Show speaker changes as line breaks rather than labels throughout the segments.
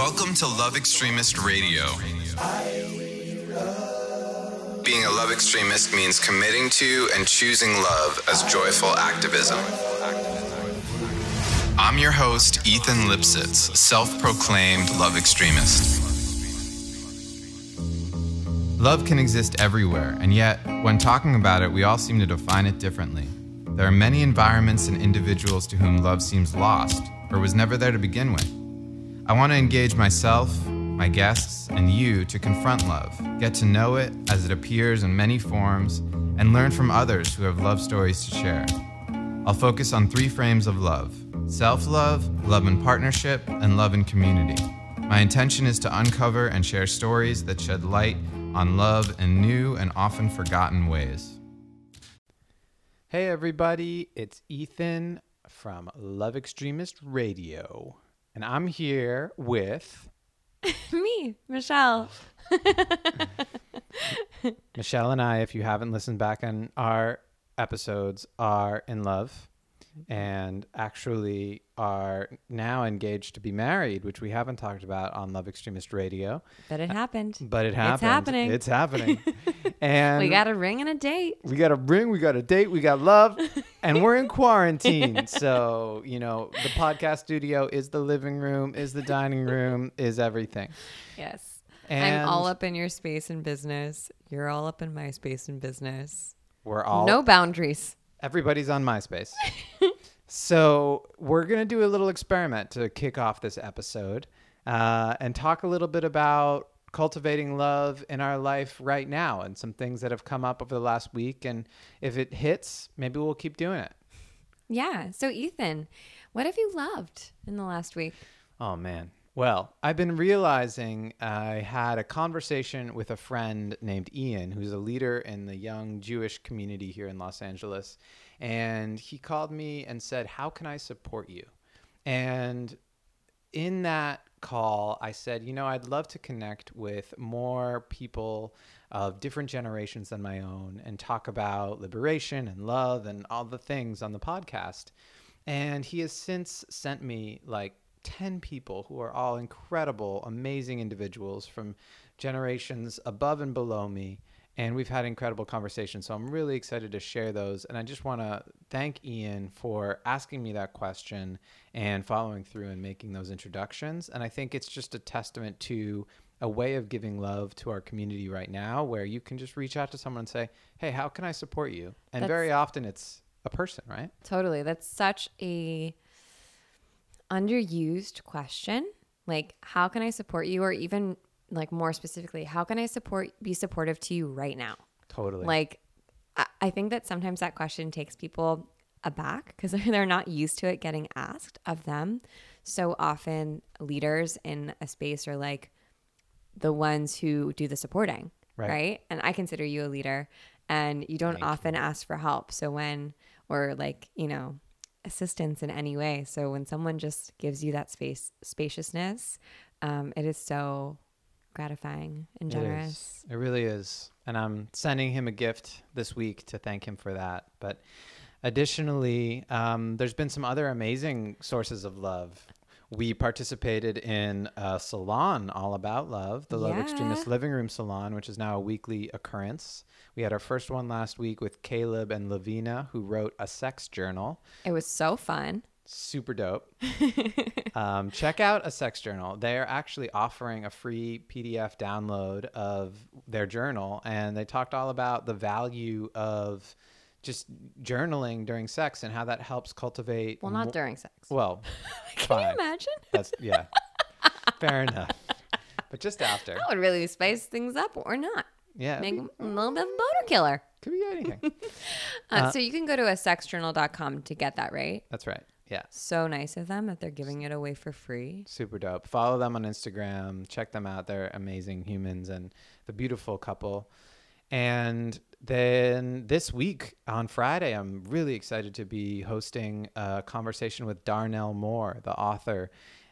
Welcome to Love Extremist Radio. Being a love extremist means committing to and choosing love as joyful activism. I'm your host, Ethan Lipsitz, self proclaimed love extremist. Love can exist everywhere, and yet, when talking about it, we all seem to define it differently. There are many environments and individuals to whom love seems lost or was never there to begin with. I want to engage myself, my guests, and you to confront love, get to know it as it appears in many forms, and learn from others who have love stories to share. I'll focus on three frames of love self love, love in partnership, and love in community. My intention is to uncover and share stories that shed light on love in new and often forgotten ways.
Hey, everybody, it's Ethan from Love Extremist Radio, and I'm here with
Me, Michelle.
Michelle and I. If you haven't listened back on our episodes, are in love Mm-hmm. and actually are now engaged to be married, which we haven't talked about on Love Extremist Radio.
But it uh, happened.
But it happened.
It's happening.
It's happening. and
we got a ring and a date.
we got a ring, we got a date, we got love, and we're in quarantine. So, you know, the podcast studio is the living room, is the dining room, is everything.
Yes.
And
I'm all up in your space and business. You're all up in my space and business.
We're all
no boundaries.
Everybody's on MySpace. so, we're going to do a little experiment to kick off this episode uh, and talk a little bit about cultivating love in our life right now and some things that have come up over the last week. And if it hits, maybe we'll keep doing it.
Yeah. So, Ethan, what have you loved in the last week?
Oh man. Well, I've been realizing I had a conversation with a friend named Ian, who's a leader in the young Jewish community here in Los Angeles. And he called me and said, How can I support you? And in that call, I said, You know, I'd love to connect with more people of different generations than my own and talk about liberation and love and all the things on the podcast. And he has since sent me like 10 people who are all incredible, amazing individuals from generations above and below me. And we've had incredible conversations. So I'm really excited to share those. And I just want to thank Ian for asking me that question and following through and making those introductions. And I think it's just a testament to a way of giving love to our community right now where you can just reach out to someone and say, Hey, how can I support you? And
That's-
very often it's a person, right?
Totally. That's such a underused question. Like, how can I support you? Or even like more specifically, how can I support be supportive to you right now?
Totally.
Like, I, I think that sometimes that question takes people aback because they're not used to it getting asked of them. So often, leaders in a space are like the ones who do the supporting,
Right.
right? And I consider you a leader, and you don't often ask for help. So when, or like, you know, assistance in any way. So when someone just gives you that space, spaciousness, um, it is so gratifying and
It
generous.
It really is. And I'm sending him a gift this week to thank him for that. But additionally, um, there's been some other amazing sources of love. We participated in a salon all about love, the Love Extremist Living Room Salon, which is now a weekly occurrence. We had our first one last week with Caleb and Lavina, who wrote a sex journal.
It was so fun.
Super dope. um, check out a sex journal. They're actually offering a free PDF download of their journal, and they talked all about the value of just journaling during sex and how that helps cultivate.
Well, not
mo-
during sex.
Well,
Can
fine.
you imagine?
That's yeah, fair enough. But just after,
That would really spice things up or not.
yeah,
Make
it
a little bit of a boner killer.
could be anything.
Uh, so you can go to a sexjournal.com to get that, right?
That's right. Yeah.
So nice of them that they're giving it away for free.
Super dope. Follow them on Instagram. Check them out. They're amazing humans and the beautiful couple. And then this week on Friday, I'm really excited to be hosting a conversation with Darnell Moore, the author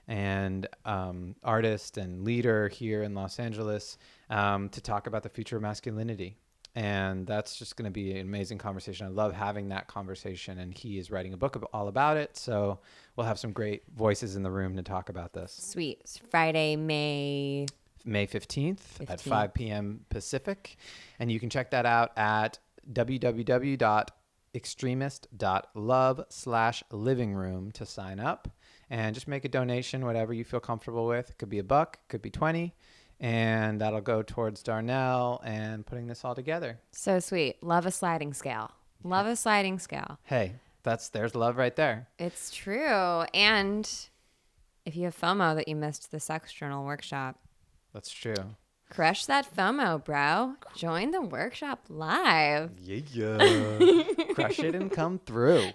and um, artist and leader here in Los Angeles, um, to talk about the future of masculinity. and that's just going to be an amazing conversation. I love having that conversation, and he is writing a book all about it. So we'll have some great voices in the room to talk about this.
Sweet. It's Friday, May
May 15th,
15th.
at 5 p.m. Pacific. And you can check that out at www.extremist.love slash living room to sign up and just make a donation, whatever you feel comfortable with. It could be a buck, could be 20, and that'll go towards Darnell and putting this all together.
So sweet. Love a sliding scale. Love a sliding scale.
Hey, that's there's love right there.
It's true. And if you have FOMO that you missed the sex journal workshop,
That's true.
crush that FOMO, bro. Join the workshop live.
Yeah. yeah. Crush it and come through.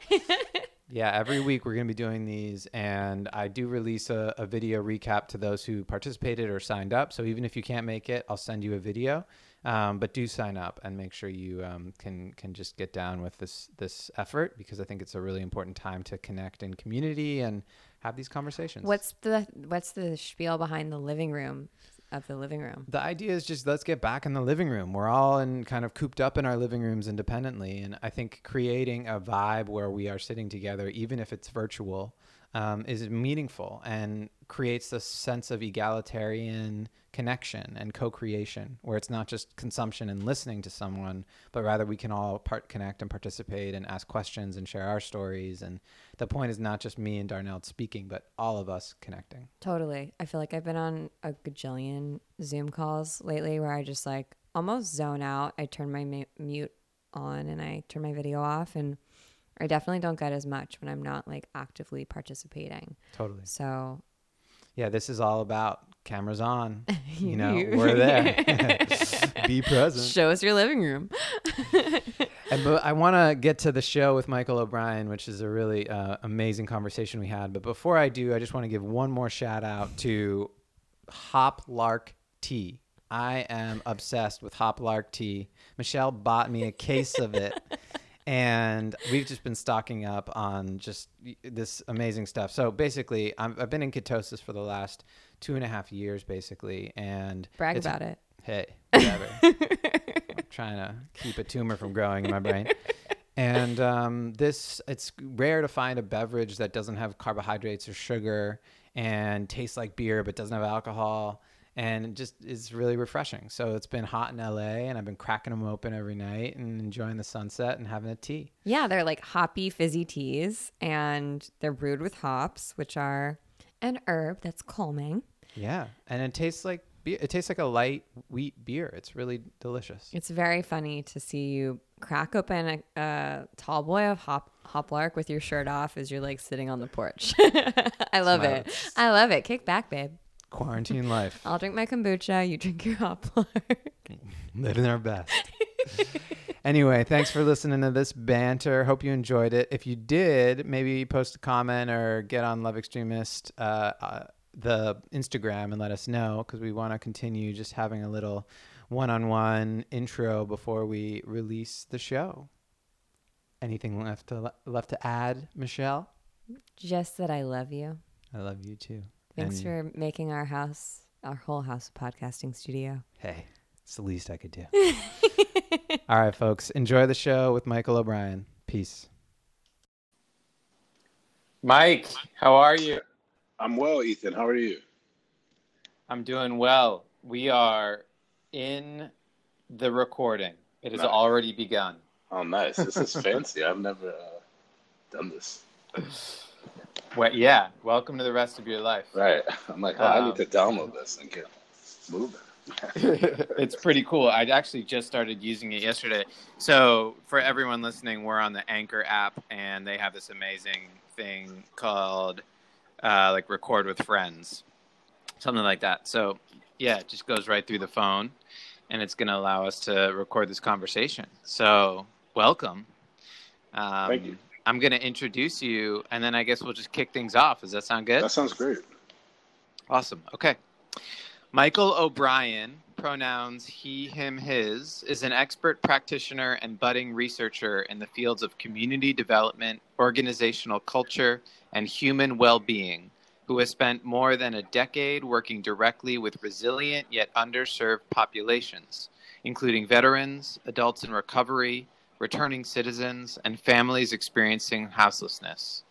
Yeah, every week we're going to be doing these, and I do release a, a video recap to those who participated or signed up. So even if you can't make it, I'll send you a video. Um, but do sign up and make sure you um, can can just get down with this this effort because I think it's a really important time to connect in community and have these conversations.
What's the what's the spiel behind the living room of the living room?
The idea is just let's get back in the living room. We're all in kind of cooped up in our living rooms independently. And I think creating a vibe where we are sitting together, even if it's virtual, um, is meaningful and creates a sense of egalitarian connection and co-creation where it's not just consumption and listening to someone but rather we can all part connect and participate and ask questions and share our stories and the point is not just me and darnell speaking but all of us connecting
Totally. I feel like I've been on a gajillion Zoom calls lately where I just like almost zone out. I turn my mu- mute on and I turn my video off, and I definitely don't get as much when I'm not like actively participating.
totally
So
yeah, this is all about cameras on. You know, we're there. Be present.
show us your living room.
And, but I want to get to the show with Michael O'Brien, which is a really uh, amazing conversation we had. But before I do, I just want to give one more shout out to Hoplark Tea. I am obsessed with Hoplark Tea. Michelle bought me a case of it. And we've just been stocking up on just this amazing stuff. So basically, I'm, I've been in ketosis for the last two and a half years, basically. And
Brag about it.
hey, whatever. I'm trying to keep a tumor from growing in my brain. And um, this, it's rare to find a beverage that doesn't have carbohydrates or sugar and tastes like beer but doesn't have alcohol and it just is really refreshing. So it's been hot in LA and I've been cracking them open every night and enjoying the sunset and having a tea.
Yeah, they're like hoppy fizzy teas, and they're brewed with hops, which are an herb that's calming.
Yeah, and it tastes like beer. It tastes like a light wheat beer. It's really delicious.
It's very funny to see you crack open a, a tall boy of hop hoplark with your shirt off as you're like sitting on the porch. I love it. I love it. Kick back, babe.
Quarantine life,
I'll drink my kombucha. You drink your hoplark.
living our best. anyway, thanks for listening to this banter. Hope you enjoyed it. If you did, maybe post a comment or get on Love Extremist, uh, uh, the Instagram, and let us know because we want to continue just having a little one-on-one intro before we release the show. Anything left to left to add, Michelle?
Just that I love you.
I love you too.
Thanks
And-
for making our house, our whole house, a podcasting studio.
Hey, it's the least I could do. All right, folks, enjoy the show with Michael O'Brien. Peace.
Mike, how are you?
I'm well, Ethan. How are you?
I'm doing well. We are in the recording. It has
Nice.
already begun.
Oh, nice. This is fancy. I've never uh, done this.
Well, yeah, welcome to the rest of your life.
Right. I'm like, oh, I
Um,
need to download this and get moving.
it's pretty cool. I actually just started using it yesterday. So, for everyone listening, we're on the Anchor app, and they have this amazing thing called uh, like Record with Friends, something like that. So, yeah, it just goes right through the phone, and it's going to allow us to record this conversation. So, welcome. Um,
Thank you.
I'm going to introduce you, and then I guess we'll just kick things off. Does that sound good?
That sounds great.
Awesome. Okay. Michael O'Brien, pronouns he, him, his, is an expert practitioner and budding researcher in the fields of community development, organizational culture, and human well being, who has spent more than a decade working directly with resilient yet underserved populations,
including veterans, adults in recovery, returning citizens, and families experiencing houselessness.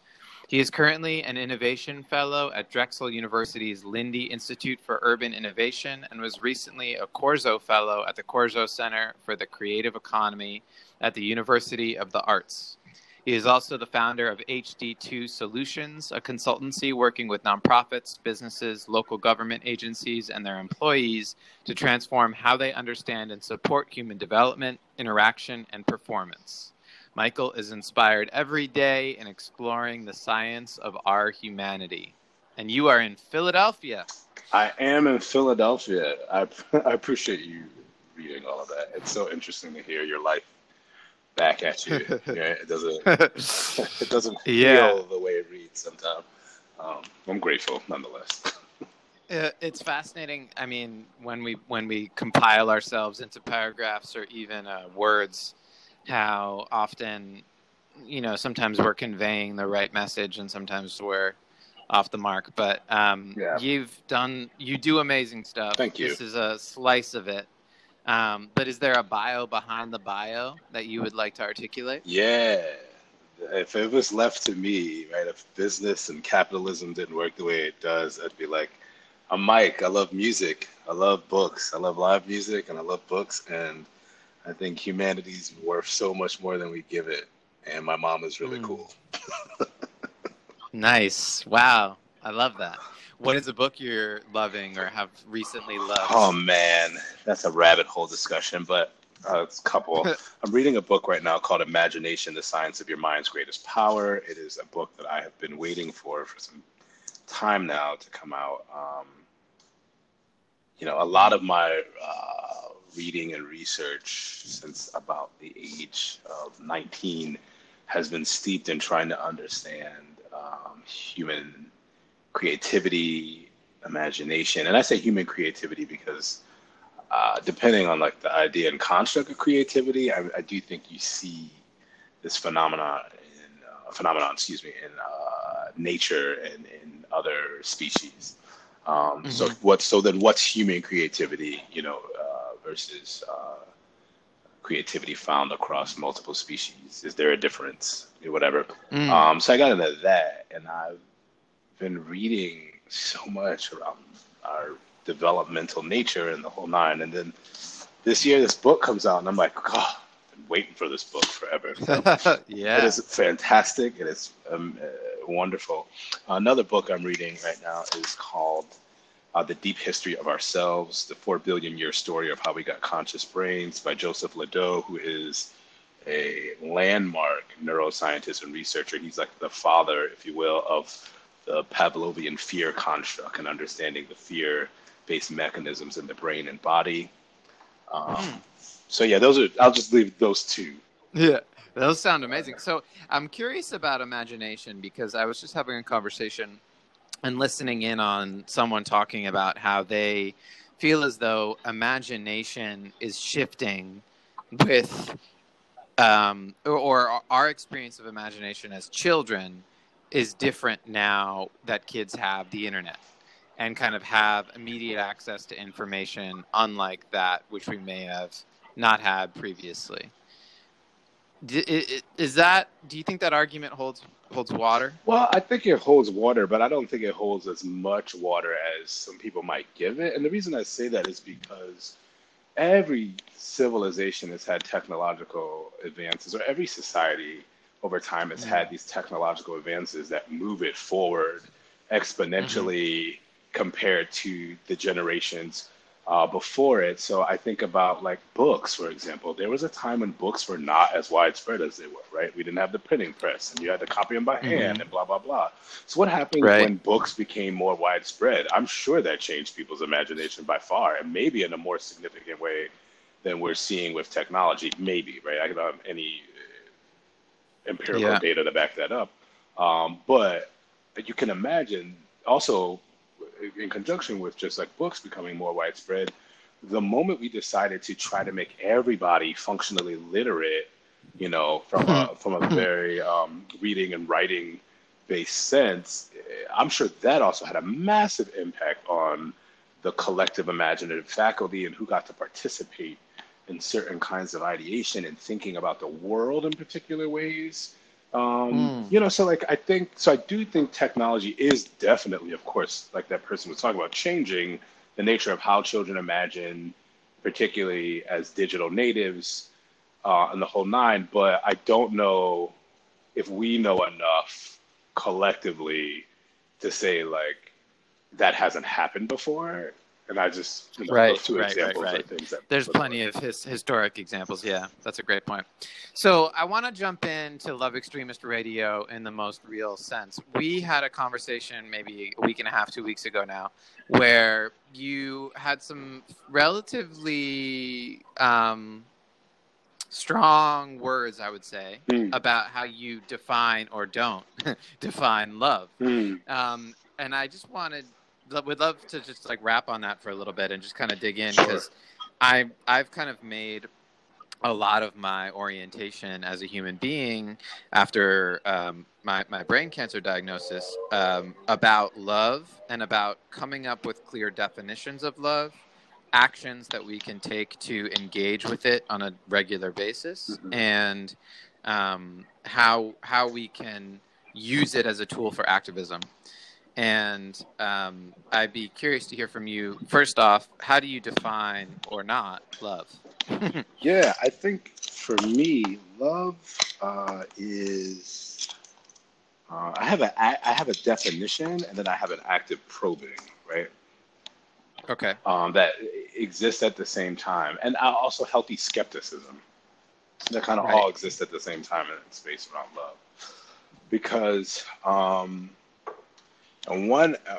He is currently an innovation fellow at Drexel University's Lindy Institute for Urban Innovation and was recently a Corzo Fellow at the Corzo Center for the Creative Economy at the University of the Arts. He is also the founder of HD2 Solutions, a consultancy working with nonprofits, businesses, local government agencies, and their employees to transform how they understand and support human development, interaction, and performance. Michael is inspired every day in exploring the science of our humanity. And you are in Philadelphia.
I am in Philadelphia. I, I appreciate you reading all of that. It's so interesting to hear your life back at you. yeah, it doesn't it doesn't feel
Yeah.
the way it reads sometimes. Um, I'm grateful nonetheless.
Uh, it's fascinating. I mean, when we when we compile ourselves into paragraphs or even uh, words, how often, you know, sometimes we're conveying the right message and sometimes we're off the mark. But um,
Yeah.
you've done, you do amazing stuff.
Thank you.
This is a slice of it. Um, but is there a bio behind the bio that you would like to articulate?
Yeah. If it was left to me, right, if business and capitalism didn't work the way it does, I'd be like, I'm Mike. I love music. I love books. I love live music and I love books. And I think humanity's worth so much more than we give it. And my mom is really
Mm.
cool.
Nice. Wow. I love that. What is a book you're loving or have recently loved?
Oh man, that's a rabbit hole discussion, but uh, it's a couple. I'm reading a book right now called Imagination: The Science of Your Mind's Greatest Power. It is a book that I have been waiting for for some time now to come out. Um, you know, a lot of my uh, reading and research since about the age of 19 has been steeped in trying to understand um, human creativity, imagination, and I say human creativity because uh, depending on like the idea and construct of creativity, I, I do think you see this phenomenon in uh, phenomenon, excuse me, in uh, nature and in other species. Um, So what? So then, what's human creativity? You know, uh, versus uh, creativity found across multiple species. Is there a difference? Whatever.
Mm.
Um, so I got into that, and I've been reading so much around our developmental nature and the whole nine. And then this year, this book comes out, and I'm like, God, I've been waiting for this book forever.
Yeah.
It is fantastic. And It is um, uh, wonderful. Another book I'm reading right now is called uh, The Deep History of Ourselves, The Four Billion Year Story of How We Got Conscious Brains by Joseph LeDoux, who is a landmark neuroscientist and researcher. He's like the father, if you will, of the Pavlovian fear construct and understanding the fear based mechanisms in the brain and body. Um, so, yeah, those are, I'll just leave those two.
Yeah, those sound amazing. So I'm curious about imagination because I was just having a conversation and listening in on someone talking about how they feel as though imagination is shifting with, um, or, or our experience of imagination as children is different now that kids have the internet and kind of have immediate access to information unlike that which we may have not had previously. Is that? Do you think that argument holds holds water?
Well, I think it holds water, but I don't think it holds as much water as some people might give it. And the reason I say that is because every civilization has had technological advances, or every society over time has had these technological advances that move it forward mm-hmm. exponentially compared to the generations uh, before it. So I think about like books, for example. There was a time when books were not as widespread as they were, right? We didn't have the printing press, and you had to copy them by hand, and blah blah blah. So what happened
Right.
when books became more widespread? I'm sure that changed people's imagination by far, and maybe in a more significant way than we're seeing with technology. Maybe, right? I don't have any uh, empirical
Yeah.
data to back that up, um, but you can imagine also in conjunction with just like books becoming more widespread, the moment we decided to try to make everybody functionally literate, you know, from a, from a very um, reading and writing based sense, eh, I'm sure that also had a massive impact on the collective imaginative faculty and who got to participate in certain kinds of ideation and thinking about the world in particular ways. Um,
Mm.
You know, so like I think, so I do think technology is definitely, of course, like that person was talking about, changing the nature of how children imagine, particularly as digital natives uh, and the whole nine. But I don't know if we know enough collectively to say like that hasn't happened before. And I just, you know,
Right,
those two
right, right,
examples
right.
are things that
There's plenty of his, historic examples. Yeah, that's a great point. So I want to jump into Love Extremist Radio in the most real sense. We had a conversation maybe a week and a half, two weeks ago now, where you had some relatively um, strong words, I would say,
Mm.
about how you define or don't define love.
Hmm.
Um, and I just wanted, would love to just like wrap on that for a little bit and just kind of dig in
Sure.
because I I've kind of made a lot of my orientation as a human being after um, my my brain cancer diagnosis um, about love and about coming up with clear definitions of love, actions that we can take to engage with it on a regular basis,
Mhm.
and um, how how we can use it as a tool for activism. And um, I'd be curious to hear from you. First off, how do you define or not love?
Yeah, I think for me, love uh, is. Uh, I have a I have a definition, and then I have an active probing, right?
Okay.
Um, that exists at the same time, and also healthy skepticism. That kind of
Right.
all exist at the same time in space around love, because um, on one uh,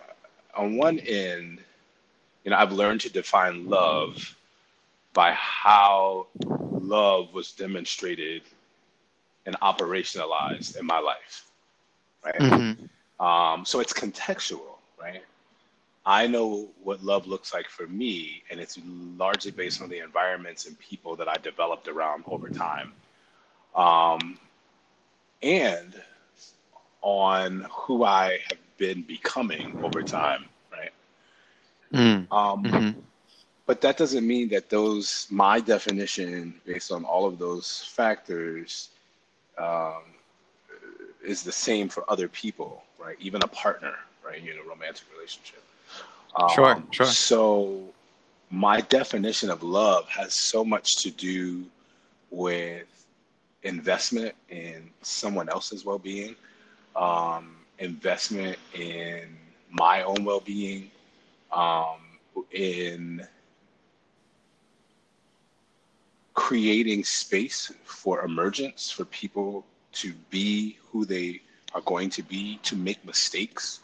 on one end, you know, I've learned to define love by how love was demonstrated and operationalized in my life, right?
Mm-hmm.
Um, so it's contextual, right? I know what love looks like for me, and it's largely based on the environments and people that I developed around over time, um, and on who I have been becoming over time, right?
Mm-hmm.
Um, but that doesn't mean that those my definition based on all of those factors um, is the same for other people right even a partner right in a romantic relationship um,
Sure, sure.
so my definition of love has so much to do with investment in someone else's well-being um, investment in my own well-being um, in creating space for emergence for people to be who they are going to be to make mistakes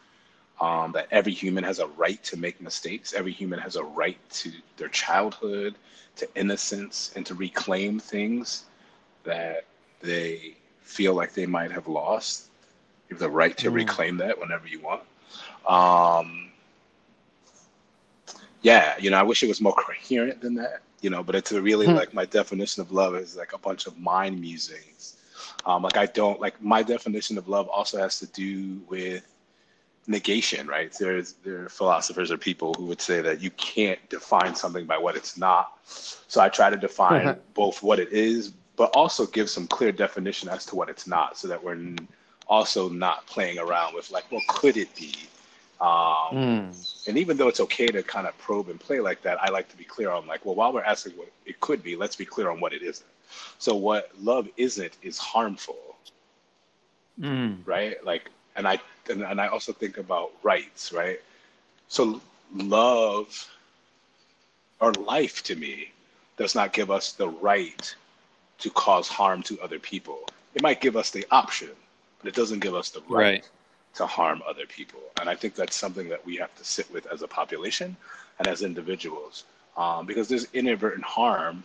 um, that every human has a right to make mistakes. Every human has a right to their childhood to innocence and to reclaim things that they feel like they might have lost you have the right to
Mm.
reclaim that whenever you want um, yeah, you know, I wish it was more coherent than that, you know, but it's a really
Hmm.
like my definition of love is like a bunch of mind musings. Um, like I don't like my definition of love also has to do with negation, right? There's there are philosophers or people who would say that you can't define something by what it's not. So I try to define both what it is, but also give some clear definition as to what it's not, so that we're also not playing around with like, well, could it be? Um,
Mm.
and even though it's okay to kind of probe and play like that, I like to be clear on like, well, while we're asking what it could be, let's be clear on what it isn't. So what love isn't is harmful,
Mm.
right? Like, and I and, and I also think about rights, right? So love or life to me does not give us the right to cause harm to other people. It might give us the option, but it doesn't give us the right
Right.
to harm other people. And I think that's something that we have to sit with as a population and as individuals, um, because there's inadvertent harm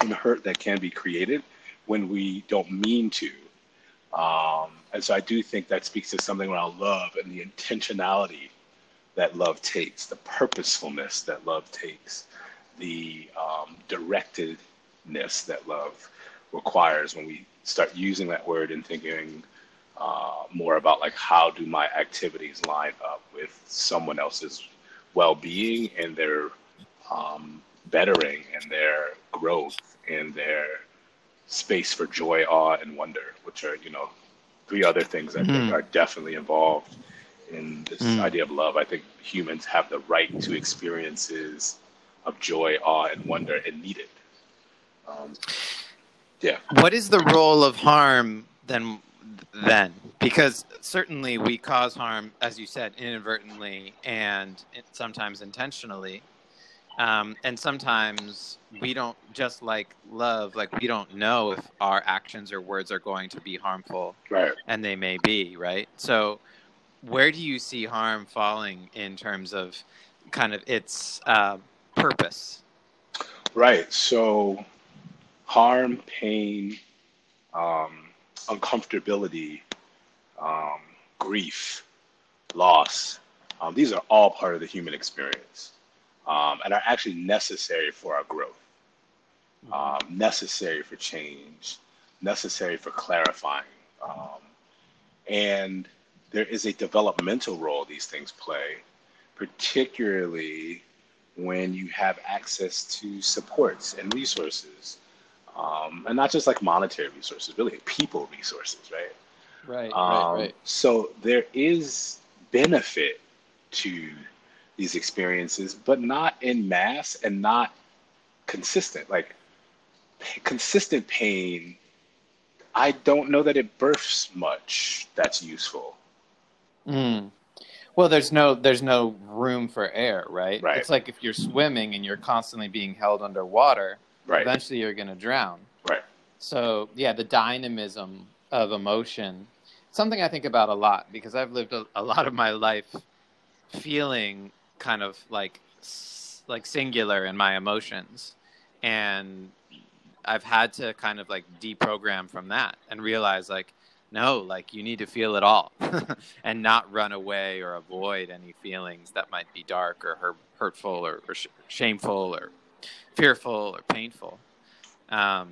and hurt that can be created when we don't mean to. Um, and so I do think that speaks to something around love and the intentionality that love takes, the purposefulness that love takes, the um, directedness that love requires when we start using that word and thinking uh, more about like how do my activities line up with someone else's well-being and their um, bettering and their growth and their space for joy, awe, and wonder, which are, you know, three other things I think
Mhm.
are definitely involved in this
Mm.
idea of love. I think humans have the right to experiences of joy, awe, and wonder and need it. Um, yeah.
What is the role of harm then? Then, because certainly we cause harm, as you said, inadvertently and sometimes intentionally, um, and sometimes we don't. Just like love, like we don't know if our actions or words are going to be harmful,
Right.
and they may be, right? So, where do you see harm falling in terms of kind of its uh, purpose?
Right. So, harm, pain, um, uncomfortability, um, grief, loss, um, these are all part of the human experience um, and are actually necessary for our growth, um, necessary for change, necessary for clarifying. Um, and there is a developmental role these things play, particularly when you have access to supports and resources. Um, and not just like monetary resources, really people resources, right?
Right,
Um, So there is benefit to these experiences, but not in mass and not consistent. Like p- consistent pain, I don't know that it births much that's useful.
Mm. Well, there's no there's no room for air, right?
Right.
It's like if you're swimming and you're constantly being held underwater,
Right.
eventually you're going to drown.
Right.
So, yeah, the dynamism of emotion, something I think about a lot because I've lived a, a lot of my life feeling kind of like like singular in my emotions and I've had to kind of like deprogram from that and realize like no, like you need to feel it all and not run away or avoid any feelings that might be dark or hurtful or, or sh- shameful or fearful or painful. Um,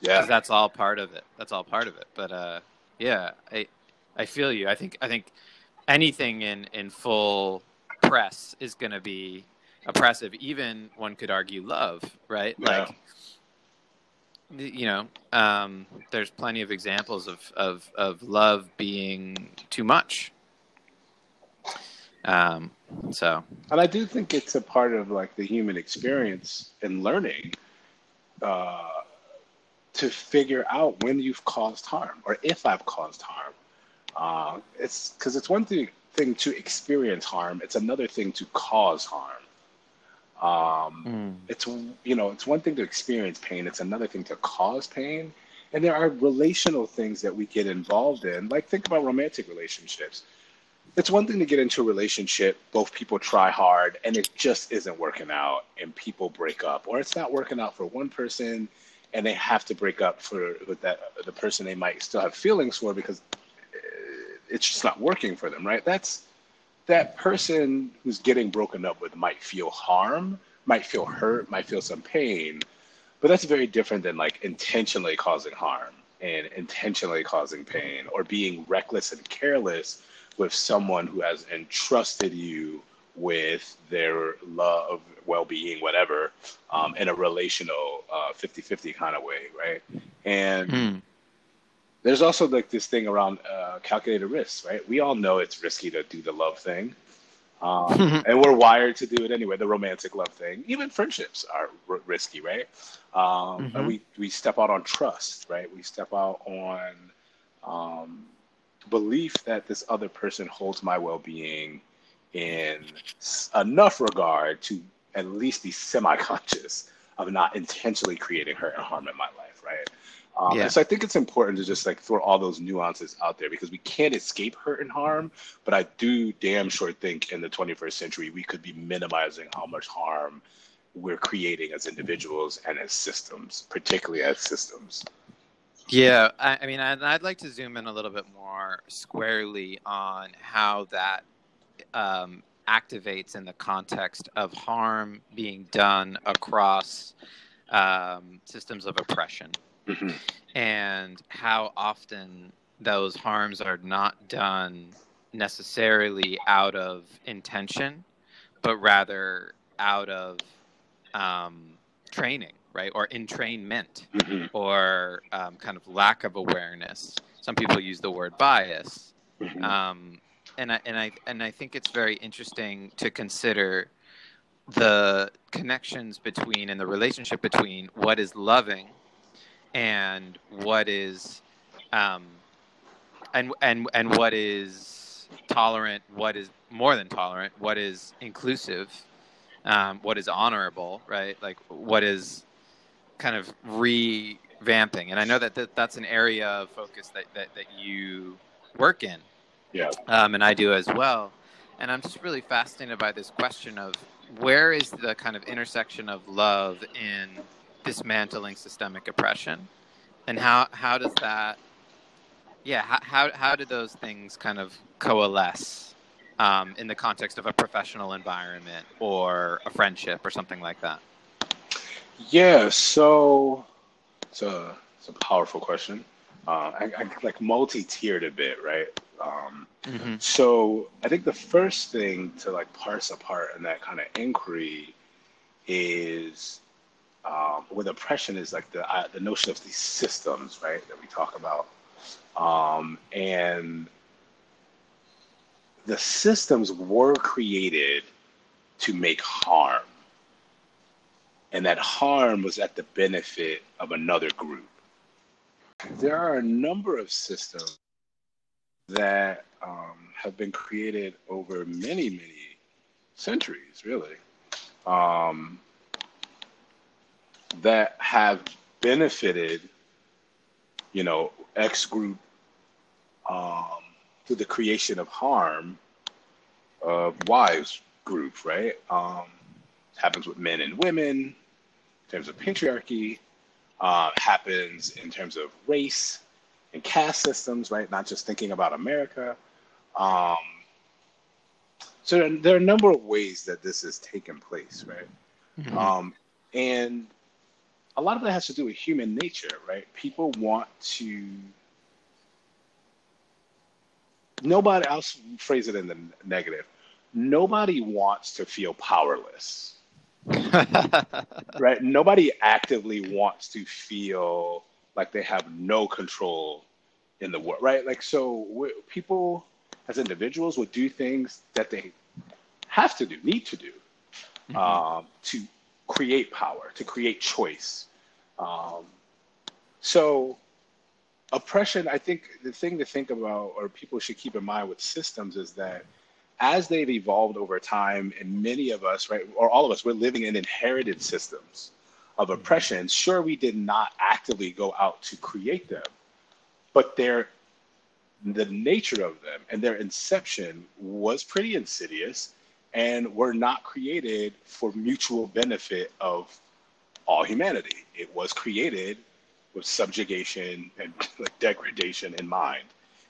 Yeah.
that's all part of it. That's all part of it. But uh, yeah, I I feel you. I think I think anything in in full press is going to be oppressive. Even one could argue love, right?
Yeah.
Like you know, um, there's plenty of examples of, of, of love being too much. Um, so
And I do think it's a part of like the human experience and learning uh, to figure out when you've caused harm or if I've caused harm. Uh, it's because it's one thing, thing to experience harm; it's another thing to cause harm. Um, it's you know it's one thing to experience pain; it's another thing to cause pain. And there are relational things that we get involved in. Like think about romantic relationships it's one thing to get into a relationship both people try hard and it just isn't working out and people break up or it's not working out for one person and they have to break up for with that the person they might still have feelings for because uh, it's just not working for them right? That's that person who's getting broken up with might feel harm might feel hurt might feel some pain but that's very different than like intentionally causing harm and intentionally causing pain or being reckless and careless with someone who has entrusted you with their love, well being, whatever, um, in a relational uh, 50 50 kind of way, right? And
Mm.
there's also like this thing around uh, calculated risks, right? We all know it's risky to do the love thing. Um, and we're wired to do it anyway, the romantic love thing. Even friendships are r- risky, right? Um,
Mhm.
And we, we step out on trust, right? We step out on um, belief that this other person holds my well-being in enough regard to at least be semi-conscious of not intentionally creating hurt and harm in my life, right? Um,
Yeah.
and so I think it's important to just like throw all those nuances out there because we can't escape hurt and harm, but I do damn sure think in the 21st century we could be minimizing how much harm we're creating as individuals and as systems, particularly as systems.
Yeah, I, I mean, I'd, I'd like to zoom in a little bit more squarely on how that um, activates in the context of harm being done across um, systems of oppression
Mhm.
and how often those harms are not done necessarily out of intention, but rather out of um, training, right? Or entrainment,
Mhm.
or um, kind of lack of awareness. Some people use the word bias,
Mhm.
um, and I and I and I think it's very interesting to consider the connections between and the relationship between what is loving and what is um, and and and what is tolerant, what is more than tolerant, what is inclusive, um, what is honorable, right? Like what is kind of revamping. And I know that, that that's an area of focus that, that, that you work in,
yeah.
um, and I do as well. And I'm just really fascinated by this question of where is the kind of intersection of love in dismantling systemic oppression, and how how does that, yeah, how how, how do those things kind of coalesce um, in the context of a professional environment or a friendship or something like that?
Yeah, so it's a it's a powerful question. Uh, I, I like multi-tiered a bit, right? Um,
Mm-hmm.
so I think the first thing to like parse apart in that kind of inquiry is um, with oppression is like the uh, the notion of these systems, right? That we talk about, um, and the systems were created to make harm and that harm was at the benefit of another group. There are a number of systems that um, have been created over many, many centuries, really, um, that have benefited, you know, X group um, through the creation of harm of Y group, right? Um, happens with men and women terms of patriarchy, uh, happens in terms of race and caste systems, right? Not just thinking about America. Um, so there, are a number of ways that this has taken place, right? Um, and a lot of that has to do with human nature, right? People want to. Nobody, I'll phrase it in the negative. Nobody wants to feel powerless right? Nobody actively wants to feel like they have no control in the world, right? Like, so people as individuals would do things that they have to do, need to do, um, to create power, to create choice. Um, so, oppression, I think the thing to think about, or people should keep in mind with systems, is that as they've evolved over time, and many of us, right, or all of us, we're living in inherited systems of mm-hmm. oppression. Sure, we did not actively go out to create them, but their the nature of them and their inception was pretty insidious and were not created for mutual benefit of all humanity. It was created with subjugation and like degradation in mind,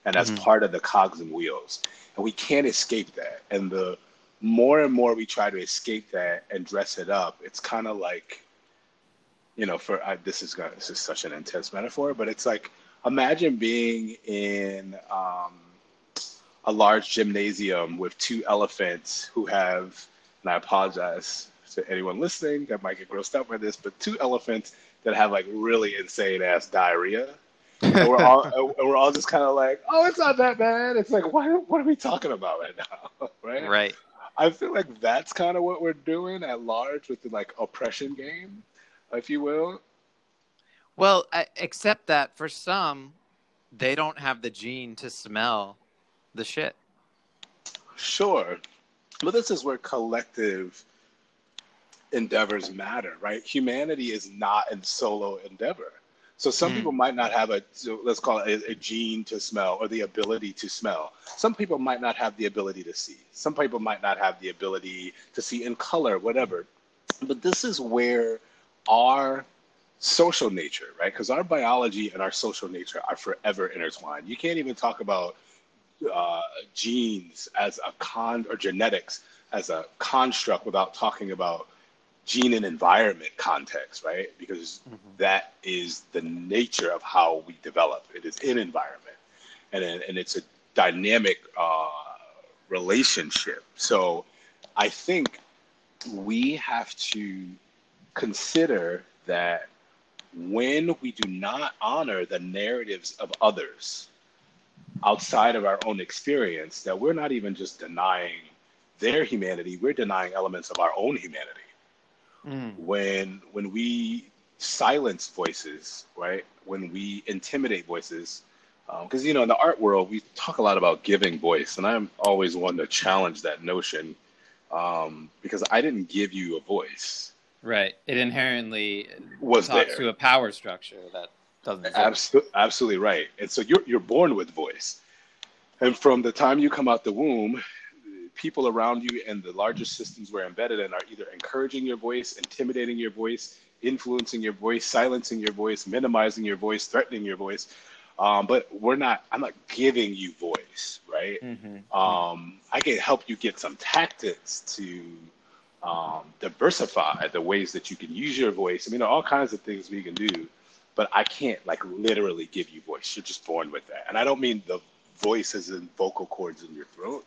and as part of the cogs and wheels. And we can't escape that. And the more and more we try to escape that and dress it up, it's kind of like, you know, for I, this is gonna, this is such an intense metaphor, but it's like imagine being in um, a large gymnasium with two elephants who have, and I apologize to anyone listening that might get grossed out by this, but two elephants that have like really insane ass diarrhea and we're all and we're all just kind of like, oh, it's not that bad. It's like, what what are we talking about right now, right?
right.
I feel like that's kind of what we're doing at large with the like oppression game, if you will.
Well, I, except that for some, they don't have the gene to smell the shit.
Sure, but this is where collective endeavors matter, right? Humanity is not a solo endeavor. So some
Mm.
people might not have a so let's call it a, a gene to smell or the ability to smell. Some people might not have the ability to see. Some people might not have the ability to see in color, whatever. But this is where our social nature, right? Because our biology and our social nature are forever intertwined. You can't even talk about uh, genes as a con or genetics as a construct without talking about gene and environment context, right? Because that is the nature of how we develop. It is in environment, and and it's a dynamic uh, relationship. So, I think we have to consider that when we do not honor the narratives of others outside of our own experience, that we're not even just denying their humanity, we're denying elements of our own humanity. Mm. When when we silence voices, right? When we intimidate voices, because um, you know in the art world we talk a lot about giving voice, and I'm always one to challenge that notion um, because I didn't give you a voice.
Right. It inherently
was
talks
there.
to a power structure that doesn't.
Absolutely, absolutely right. And so you're you're born with voice, and from the time you come out the womb, people around you and the larger systems we're embedded in are either encouraging your voice, intimidating your voice, influencing your voice, silencing your voice, minimizing your voice, threatening your voice. Um, but we're not. I'm not giving you voice, right? Mm-hmm. Um, I can help you get some tactics to um, diversify the ways that you can use your voice. I mean, there are all kinds of things we can do, but I can't like literally give you voice. You're just born with that, and I don't mean the voice as in vocal cords in your throat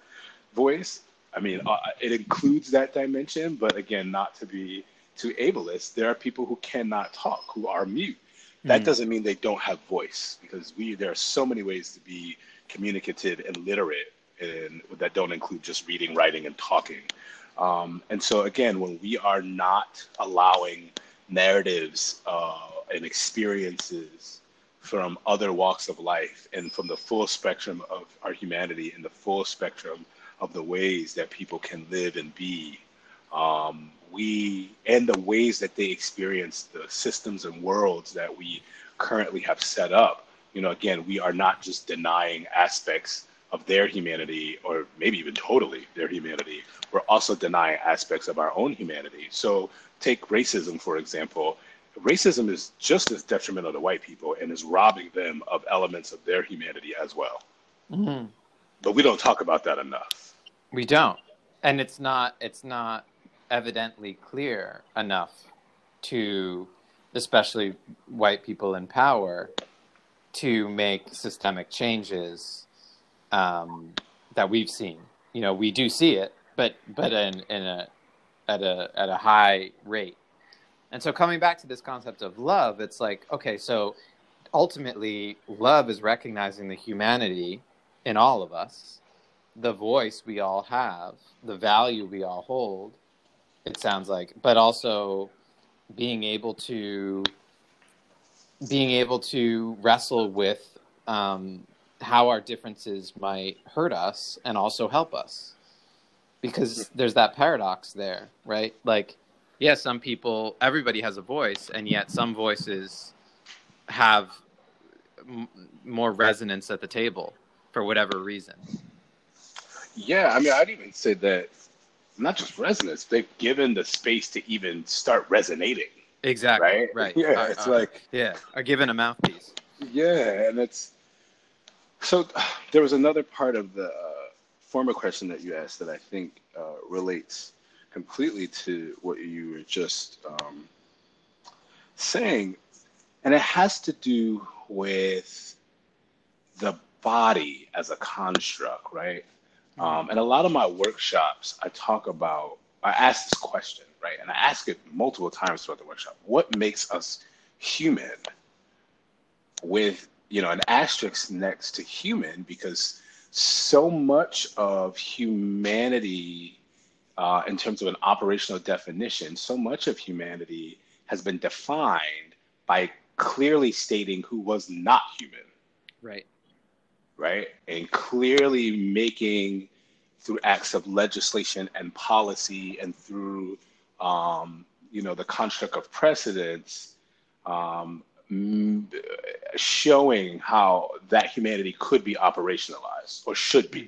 voice. I mean, uh, it includes that dimension, but again, not to be too ableist. There are people who cannot talk, who are mute. That mm. doesn't mean they don't have voice, because we there are so many ways to be communicative and literate, and that don't include just reading, writing, and talking. Um, and so, again, when we are not allowing narratives uh, and experiences from other walks of life and from the full spectrum of our humanity and the full spectrum of the ways that people can live and be, um, we and the ways that they experience the systems and worlds that we currently have set up. You know, again, we are not just denying aspects of their humanity or maybe even totally their humanity, we're also denying aspects of our own humanity. So, take racism, for example. Racism is just as detrimental to white people and is robbing them of elements of their humanity as well. Mm-hmm. But we don't talk about that enough.
We don't. And it's not it's not evidently clear enough to especially white people in power to make systemic changes um, that we've seen. You know, we do see it, but but in, in a at a at a high rate. And so coming back to this concept of love, it's like okay, so ultimately love is recognizing the humanity in all of us, the voice we all have, the value we all hold. It sounds like, but also being able to being able to wrestle with um, how our differences might hurt us and also help us because there's that paradox there, right? Like, yeah, some people, everybody has a voice, and yet some voices have m- more resonance at the table for whatever reason.
Yeah, I mean, I'd even say that not just resonance, they've given the space to even start resonating.
Exactly.
Right.
Right.
Yeah. Uh, it's uh, like
yeah, are given a mouthpiece.
Yeah, and it's so. There was another part of the uh, former question that you asked that I think uh, relates completely to what you were just um, saying, and it has to do with the body as a construct, right? Mm-hmm. Um, and a lot of my workshops, I talk about, I ask this question, right? And I ask it multiple times throughout the workshop. What makes us human? With, you know, an asterisk next to human because so much of humanity, uh, in terms of an operational definition, so much of humanity has been defined by clearly stating who was not human.
Right.
Right. And clearly making through acts of legislation and policy and through, um, you know, the construct of precedence, um, showing how that humanity could be operationalized or should be.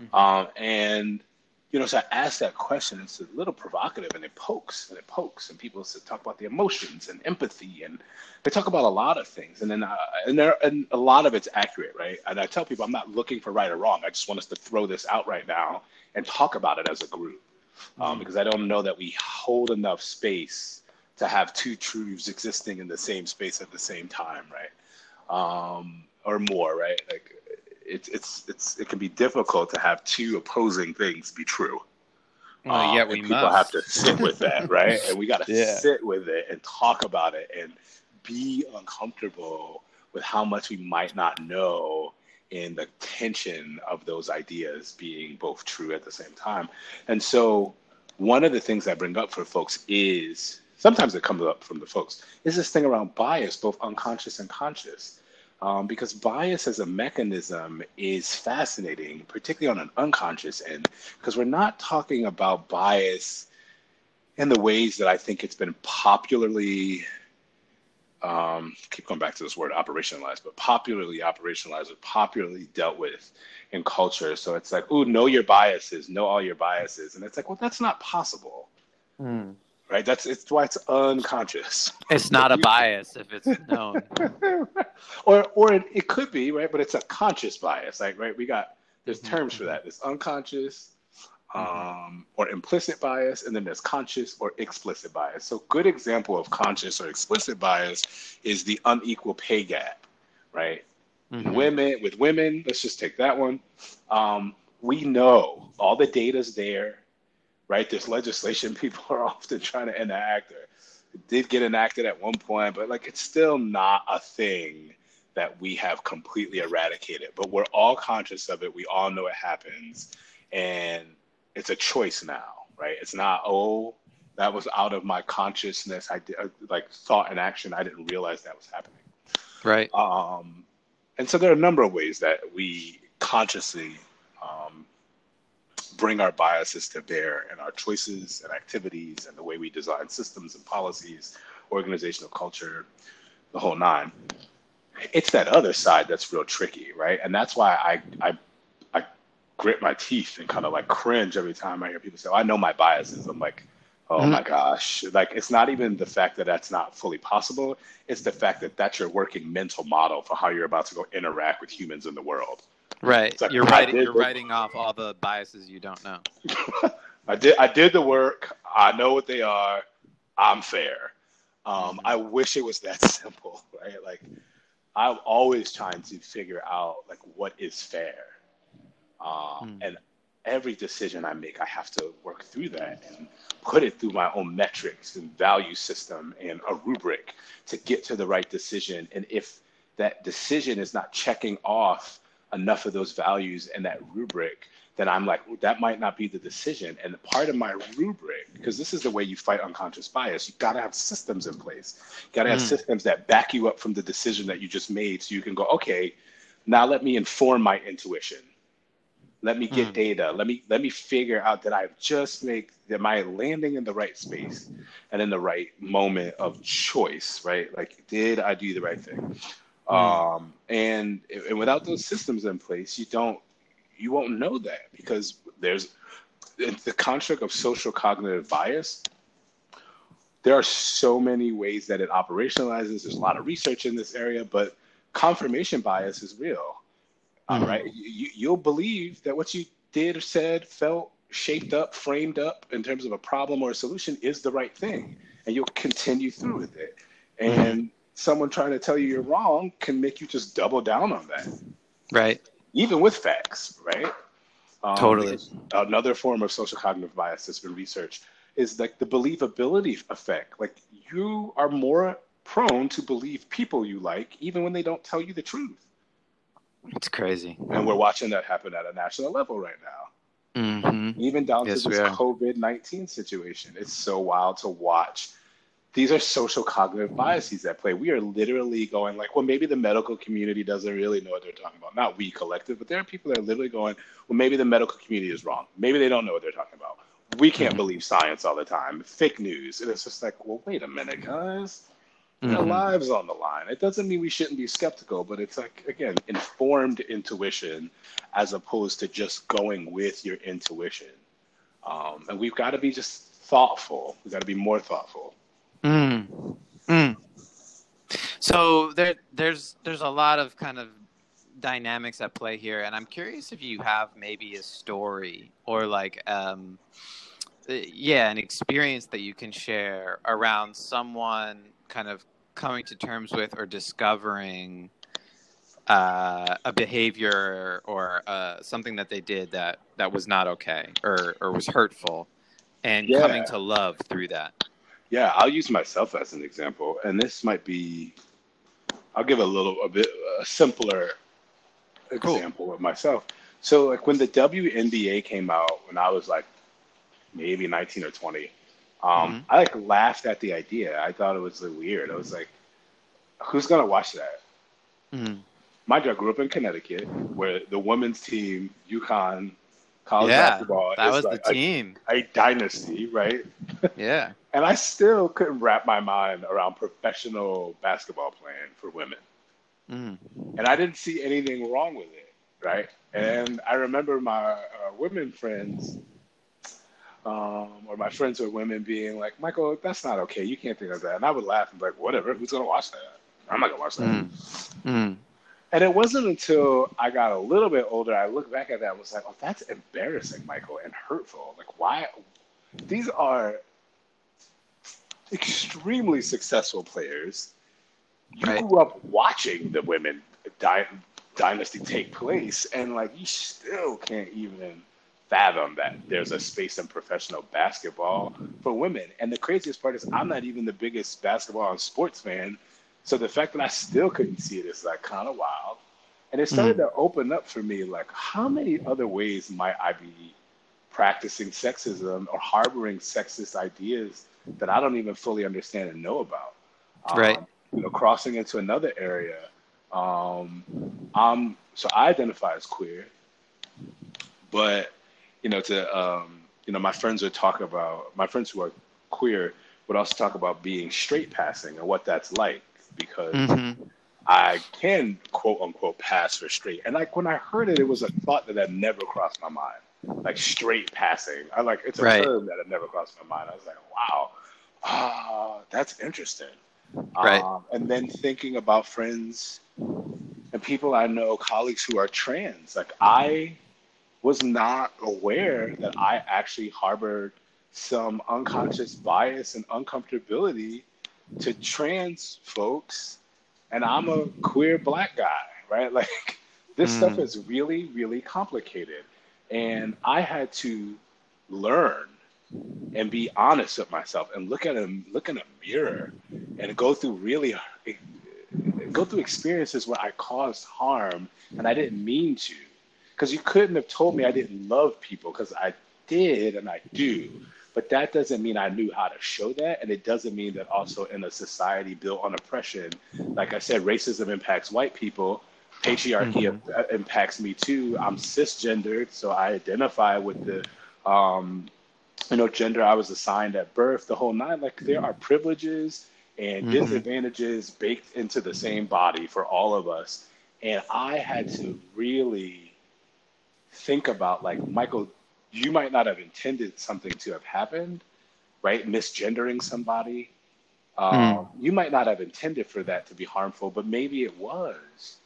Mm-hmm. Um, and, you know, so I asked that question. It's a little provocative and it pokes and it pokes. And people talk about the emotions and empathy and they talk about a lot of things. And then, uh, and, there, and a lot of it's accurate, right? And I tell people I'm not looking for right or wrong. I just want us to throw this out right now and talk about it as a group. Um, mm-hmm. because I don't know that we hold enough space to have two truths existing in the same space at the same time, right? Um, or more, right? Like it's it's it's it can be difficult to have two opposing things be true,
Well,
Um,
yeah, we
people have to sit with that, right? And we got to
Yeah.
sit with it and talk about it and be uncomfortable with how much we might not know in the tension of those ideas being both true at the same time. And so, one of the things I bring up for folks is sometimes it comes up from the folks is this thing around bias, both unconscious and conscious. Um, because bias as a mechanism is fascinating, particularly on an unconscious end, because we're not talking about bias in the ways that I think it's been popularly, um, keep going back to this word operationalized, but popularly operationalized or popularly dealt with in culture. So it's like, ooh, know your biases, know all your biases. And it's like, well, that's not possible, right? That's it's why it's unconscious.
It's not a bias if it's known.
or or it, it could be right? But it's a conscious bias like right? We got there's terms for that. There's unconscious um, or implicit bias and then there's conscious or explicit bias. So good example of conscious or explicit bias is the unequal pay gap right?
Mhm.
women with women let's just take that one. Um, we know all the data's there right? There's legislation people are often trying to enact or it did get enacted at one point but like it's still not a thing that we have completely eradicated but we're all conscious of it. We all know it happens and it's a choice now right? It's not oh that was out of my consciousness. I did like thought and action. I didn't realize that was happening.
Right.
um, and so there are a number of ways that we consciously um, bring our biases to bear in our choices and activities and the way we design systems and policies, organizational culture, the whole nine. It's that other side that's real tricky, right? And that's why I I, I grit my teeth and kind of like cringe every time I hear people say, oh, "I know my biases." I'm like, "Oh
Mhm.
my gosh!" Like it's not even the fact that that's not fully possible it's the fact that that's your working mental model for how you're about to go interact with humans in the world.
Right.
Like,
you're writing. You're writing off all the biases you don't know.
I did I did the work. I know what they are. I'm fair. Um,
Mhm.
I wish it was that simple, right? Like I'm always trying to figure out like what is fair. Um,
Hmm.
And every decision I make, I have to work through that and put it through my own metrics and value system and a rubric to get to the right decision. And if that decision is not checking off enough of those values and that rubric, then I'm like, "Ooh, that might not be the decision. And part of my rubric, because this is the way you fight unconscious bias, you got to have systems in place. You got to have
Mm.
systems that back you up from the decision that you just made so you can go, okay, now let me inform my intuition. Let me get
Mm.
data. Let me let me figure out that I've just make am I landing in the right space and in the right moment of choice, right? Like, did I do the right thing? Um, and and without those systems in place, you don't you won't know that because there's the construct of social cognitive bias. There are so many ways that it operationalizes. There's a lot of research in this area, but confirmation bias is real.
Mhm.
right, you, you'll believe that what you did, said, felt, shaped up, framed up in terms of a problem or a solution is the right thing, and you'll continue through with it. And someone trying to tell you you're wrong can make you just double down on that,
Right.
even with facts, right? Um,
Totally.
Another form of social cognitive bias that's been researched is like the believability effect. Like you are more prone to believe people you like, even when they don't tell you the truth.
It's crazy.
And we're watching that happen at a national level right now,
hmm
even down
Yes,
to this. COVID 19 situation. It's so wild to watch. These are social cognitive biases at play. We are literally going like, well, maybe the medical community doesn't really know what they're talking about. Not we collective, but there are people that are literally going, well, maybe the medical community is wrong. Maybe they don't know what they're talking about. We can't
Mhm.
believe science all the time. Fake news. And it's just like, well, wait a minute, guys. Their
Mhm.
lives on the line. It doesn't mean we shouldn't be skeptical, but it's like again, informed intuition as opposed to just going with your intuition. Um, and we've got to be just thoughtful. We've got to be more thoughtful.
Mm. Mm. So there, there's there's a lot of kind of dynamics at play here, and I'm curious if you have maybe a story or like, um, uh, yeah, an experience that you can share around someone kind of coming to terms with or discovering uh, a behavior or uh, something that they did that that was not okay or or was hurtful, and
Yeah.
coming to love through that.
Yeah, I'll use myself as an example, and this might be. I'll give a little, a bit, a simpler
Cool.
example of myself. So, like when the WNBA came out, when I was like maybe 19 or 20, um,
Mhm.
I like laughed at the idea. I thought it was like, weird. I was like, who's gonna watch that?
Mm.
Mind you, I grew up in Connecticut, where the women's team, UConn, college
Yeah,
basketball,
that was
like
the
a-
team.
a dynasty, right?
Yeah.
And I still couldn't wrap my mind around professional basketball playing for women.
Mm.
And I didn't see anything wrong with it, right? And I remember my uh, women friends, um, or my friends who are women, being like, Michael, that's not okay. You can't think of that. And I would laugh and be like, whatever, who's going to watch that? I'm not going to watch that.
Mm. Mm.
And it wasn't until I got a little bit older, I looked back at that and was like, oh, that's embarrassing, Michael, and hurtful. Like, why? These are extremely successful players. You
Right.
grew up watching the women dy- dynasty take place, and like, you still can't even fathom that there's a space in professional basketball for women. And the craziest part is, I'm not even the biggest basketball and sports fan. So the fact that I still couldn't see it is like kind of wild. And it started to open up for me like, how many other ways might I be practicing sexism or harboring sexist ideas that I don't even fully understand and know about?
Right.
Um, you know, crossing into another area. Um, I'm so I identify as queer, but you know, to um, you know, my friends would talk about my friends who are queer would also talk about being straight passing and what that's like because
Mhm.
I can quote unquote pass for straight. And like when I heard it, it was a thought that had never crossed my mind. Like straight passing. I like it's a
Right.
term that had never crossed my mind. I was like, wow, ah, that's interesting.
Right.
Um, and then thinking about friends and people I know, colleagues who are trans. Like I was not aware that I actually harbored some unconscious bias and uncomfortability to trans folks and I'm a queer black guy, right? Like this
Mm.
stuff is really, really complicated. And I had to learn and be honest with myself and look at a look in a mirror and go through really go through experiences where I caused harm and I didn't mean to. Because you couldn't have told me I didn't love people because I did and I do. But that doesn't mean I knew how to show that. And it doesn't mean that also in a society built on oppression, like I said, racism impacts white people, patriarchy uh, impacts me too. I'm cisgendered, so I identify with the, um, you know, gender I was assigned at birth, the whole nine. Like there are privileges and
Mhm.
disadvantages baked into the same body for all of us. And I had to really think about like Michael, you might not have intended something to have happened, right? Misgendering somebody. Um, You might not have intended for that to be harmful, but maybe it was.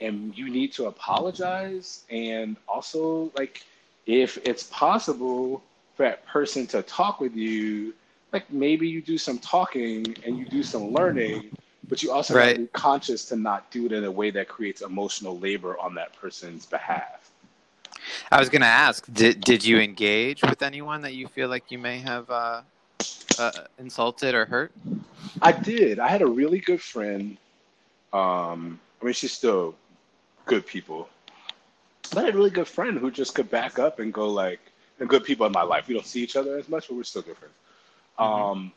And you need to apologize. And also, like, if it's possible for that person to talk with you, like maybe you do some talking and you do some learning, but you also have to be conscious to not do it in a way that creates emotional labor on that person's behalf.
I was going to ask, did did you engage with anyone that you feel like you may have uh, uh, insulted or hurt?
I did. I had a really good friend. Um, I mean, she's still good people. But I had a really good friend who just could back up and go like, and good people in my life. We don't see each other as much, but we're still good friends. Um,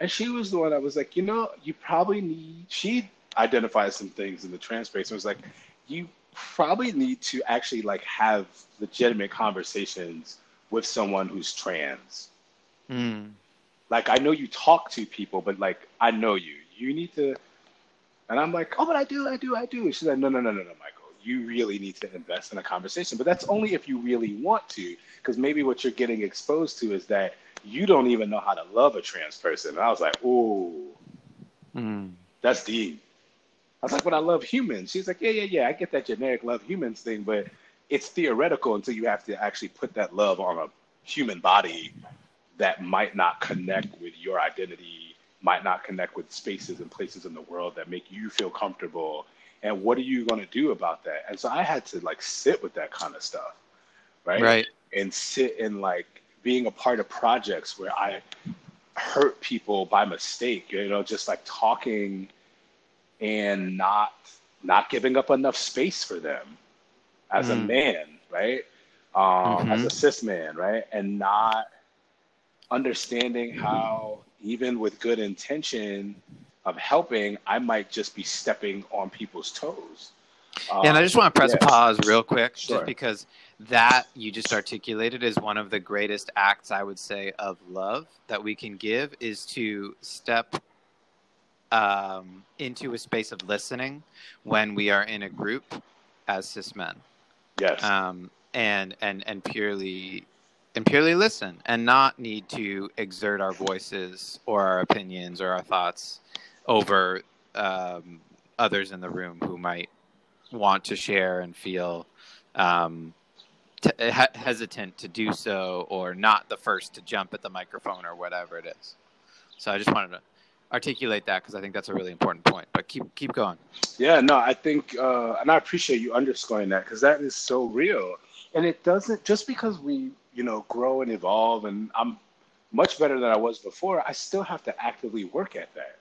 and she was the one that was like, you know, you probably need. She identified some things in the trans space and was like, you probably need to actually like have legitimate conversations with someone who's trans
Mm.
like I know you talk to people, but like I know you. You need to and I'm like, oh but I do, I do, I do. She's like, no, no, no, no, no, Michael. You really need to invest in a conversation. But that's only if you really want to, because maybe what you're getting exposed to is that you don't even know how to love a trans person. And I was like, ooh,
Mm.
that's deep. I was like, but I love humans. She's like, yeah, yeah, yeah. I get that generic love humans thing, but it's theoretical until you have to actually put that love on a human body that might not connect with your identity, might not connect with spaces and places in the world that make you feel comfortable. And what are you going to do about that? And so I had to like sit with that kind of stuff, right?
Right.
And sit in like being a part of projects where I hurt people by mistake, you know, just like talking and not not giving up enough space for them as a
Mm.
man, right? Um, As
Mhm.
a cis man, right? And not understanding how even with good intention of helping, I might just be stepping on people's toes. Um,
and I just want to press
yeah.
pause real quick,
Sure.
just because that you just articulated is one of the greatest acts I would say of love that we can give is to step um, into a space of listening when we are in a group as cis men,
yes.
um, and and and purely and purely listen, and not need to exert our voices or our opinions or our thoughts over um, others in the room who might want to share and feel um, t- he- hesitant to do so or not the first to jump at the microphone or whatever it is. So I just wanted to articulate that because I think that's a really important point. But keep keep going.
Yeah, no, I think, uh, and I appreciate you underscoring that because that is so real. And it doesn't, just because we, you know, grow and evolve and I'm much better than I was before, I still have to actively work at that.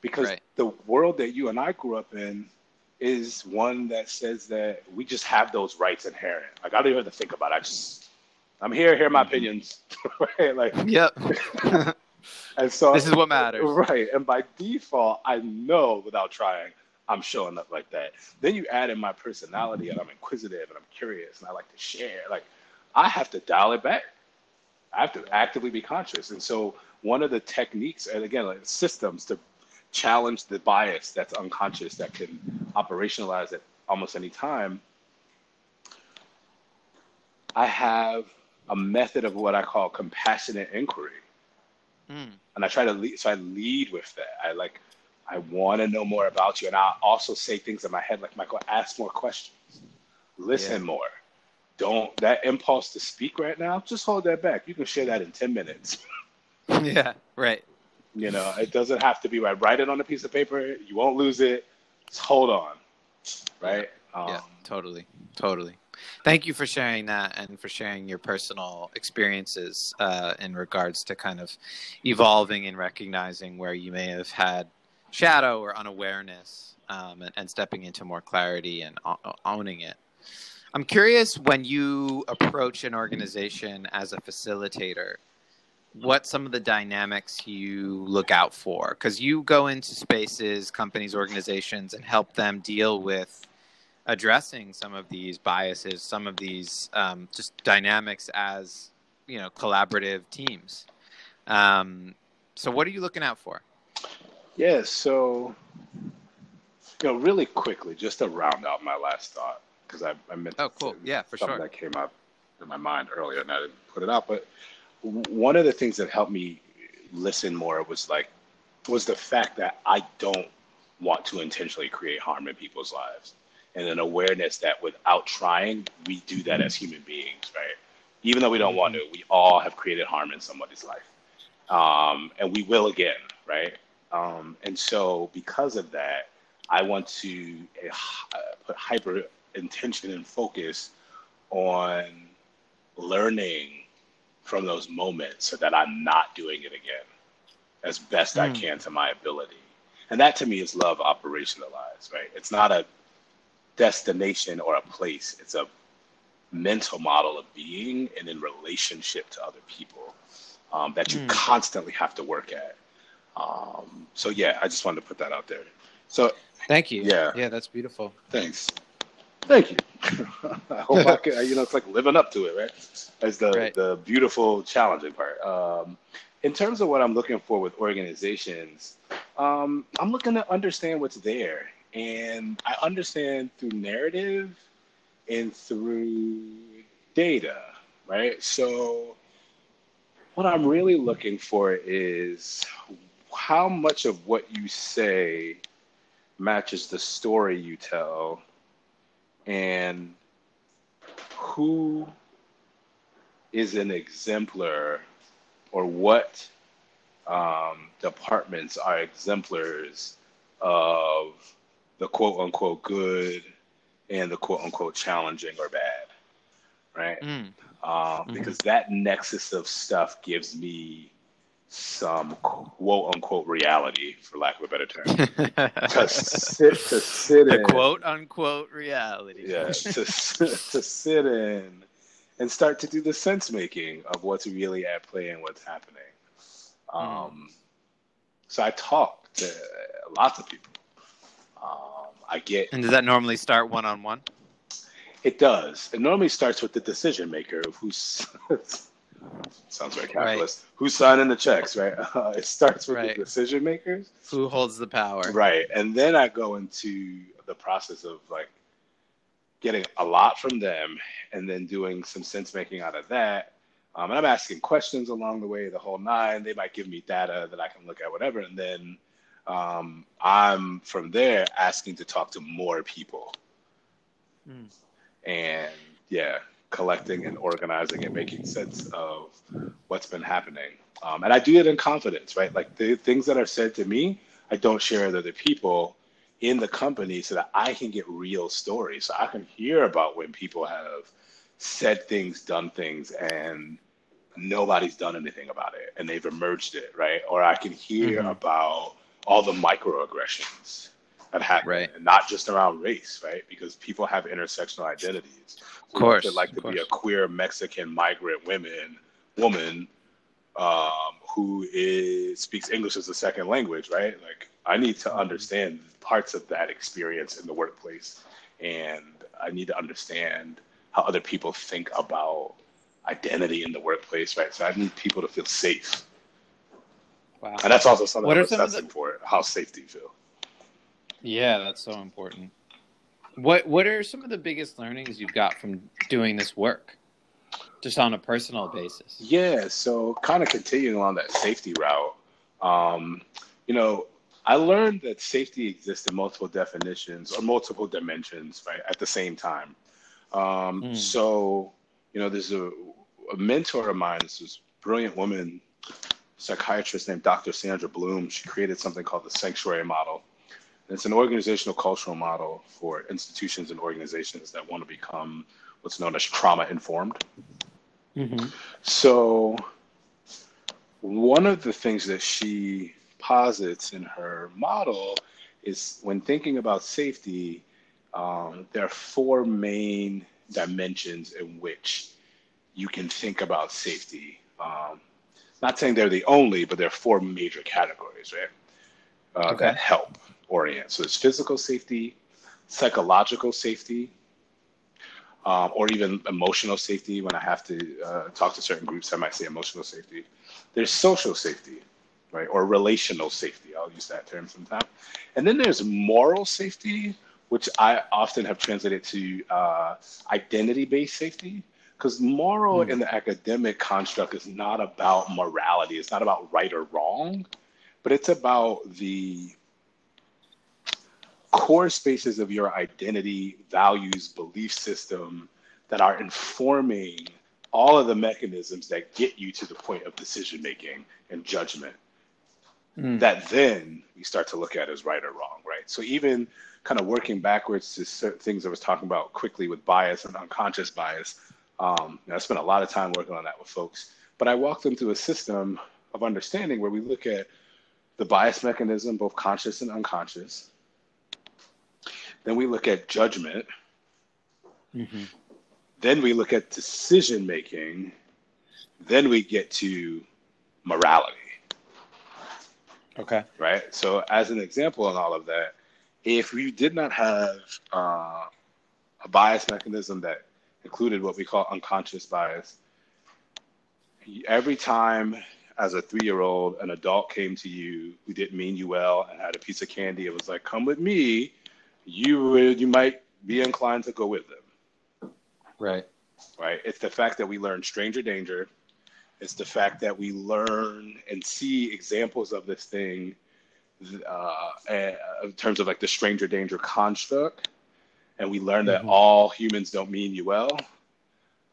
Because
Right.
the world that you and I grew up in is one that says that we just have those rights inherent. Like, I don't even have to think about it. I just, I'm here, here are my opinions. right? Like,
Yep.
and so
this is what matters.
Right. And by default, I know without trying, I'm showing up like that. Then you add in my personality and I'm inquisitive and I'm curious and I like to share. Like I have to dial it back. I have to actively be conscious. And so one of the techniques, and again, like systems to challenge the bias that's unconscious that can operationalize at almost any time. I have a method of what I call compassionate inquiry
Mm.
and I try to lead. So I lead with that. I like, I want to know more about you, and I also say things in my head like, Michael, ask more questions, listen
Yeah.
more. Don't that impulse to speak right now. Just hold that back. You can share that in ten minutes.
yeah. Right.
You know, it doesn't have to be right. Write it on a piece of paper. You won't lose it. Just hold on. Right. Um,
yeah. Totally. Totally. Thank you for sharing that and for sharing your personal experiences uh, in regards to kind of evolving and recognizing where you may have had shadow or unawareness um, and, and stepping into more clarity and o- owning it. I'm curious when you approach an organization as a facilitator, what some of the dynamics you look out for because you go into spaces, companies, organizations, and help them deal with addressing some of these biases, some of these um, just dynamics as you know collaborative teams. Um, so, what are you looking out for?
Yeah, so you know, really quickly, just to round out my last thought, because I, I meant
Oh, cool. Yeah, for
something
sure.
that came up in my mind earlier, and I didn't put it out. But one of the things that helped me listen more was like was the fact that I don't want to intentionally create harm in people's lives, and an awareness that without trying, we do that as human beings, right? Even though we don't want to, we all have created harm in somebody's life, um, and we will again, right? Um, and so, because of that, I want to uh, put hyper intention and focus on learning from those moments so that I'm not doing it again as best I
Mm.
can to my ability. And that to me is love operationalized, right? It's not a destination or a place, it's a mental model of being and in relationship to other people um, that you
Mm.
constantly have to work at. Um, so, yeah, I just wanted to put that out there. So,
Thank you.
Yeah.
yeah, that's beautiful.
Thanks. Thank you. I hope I can, you know, it's like living up to it, right? That's the,
Right.
the beautiful, challenging part. Um, in terms of what I'm looking for with organizations, um, I'm looking to understand what's there. And I understand through narrative and through data, right? So, what I'm really looking for is how much of what you say matches the story you tell and who is an exemplar or what um, departments are exemplars of the quote unquote good and the quote unquote challenging or bad right?
Mm.
Um,
Mhm.
Because that nexus of stuff gives me some quote unquote reality, for lack of a better term. to sit to sit
a
in,
quote unquote reality.
yeah, to to sit in and start to do the sense making of what's really at play and what's happening. Um, so I talk to lots of people. Um, I get
And does that normally start one on one?
it does. It normally starts with the decision maker of who's sounds very capitalist. Who's signing the checks, right? Uh, it starts with
Right.
the decision makers,
Who holds the power?
right? And then I go into the process of like getting a lot from them, and then doing some sense making out of that. Um, and I'm asking questions along the way, the whole nine. They might give me data that I can look at, whatever, and then um, I'm from there asking to talk to more people.
Hmm.
And yeah, collecting and organizing and making sense of what's been happening. Um, and I do it in confidence, right? Like the things that are said to me, I don't share with other people in the company so that I can get real stories. So I can hear about when people have said things, done things, and nobody's done anything about it and they've emerged it, right? Or I can hear
Mhm.
about all the microaggressions that happen,
Right.
and not just around race, right? Because people have intersectional identities.
Of course,
it like to be a queer Mexican migrant woman, woman um, who is speaks English as a second language, right? Like I need to understand parts of that experience in the workplace, and I need to understand how other people think about identity in the workplace, right? So I need people to feel safe,
Wow.
and that's also something
What
I'm
are some
for. How safe do you feel?
Yeah, that's so important. What What are some of the biggest learnings you've got from doing this work, just on a personal basis?
Yeah, so kind of continuing along that safety route, um, you know, I learned that safety exists in multiple definitions or multiple dimensions, right, at the same time. Um,
Mm.
So, you know, there's a, a mentor of mine, this is brilliant woman, psychiatrist named Dr. Sandra Bloom. She created something called the Sanctuary Model. And it's an organizational cultural model for institutions and organizations that want to become what's known as trauma informed.
Mm-hmm.
So, one of the things that she posits in her model is when thinking about safety, um, there are four main dimensions in which you can think about safety. Um, not saying they're the only, but there are four major categories, right? Uh,
Okay.
That help orient. So, there's physical safety, psychological safety, um, or even emotional safety. When I have to uh, talk to certain groups, I might say emotional safety. There's social safety, right, or relational safety. I'll use that term sometime. And then there's moral safety, which I often have translated to uh, identity-based safety. Because moral
Hmm.
in the academic construct is not about morality. It's not about right or wrong, but it's about the core spaces of your identity, values, belief system that are informing all of the mechanisms that get you to the point of decision making and judgment
Mm.
that then we start to look at as right or wrong, right? So even kind of working backwards to certain things I was talking about quickly with bias and unconscious bias. Um, you I spent a lot of time working on that with folks, but I walked them through a system of understanding where we look at the bias mechanism, both conscious and unconscious. Then we look at judgment.
Mm-hmm.
Then we look at decision making. Then we get to morality.
Okay.
right? So, as an example in all of that, if we did not have uh, a bias mechanism that included what we call unconscious bias, every time as a three year old, an adult came to you who didn't mean you well and had a piece of candy, it was like, come with me, you would, you might be inclined to go with them
Right.
right? It's the fact that we learn stranger danger. It's the fact that we learn and see examples of this thing uh, uh, in terms of like the stranger danger construct. And we learn that
Mhm.
all humans don't mean you well.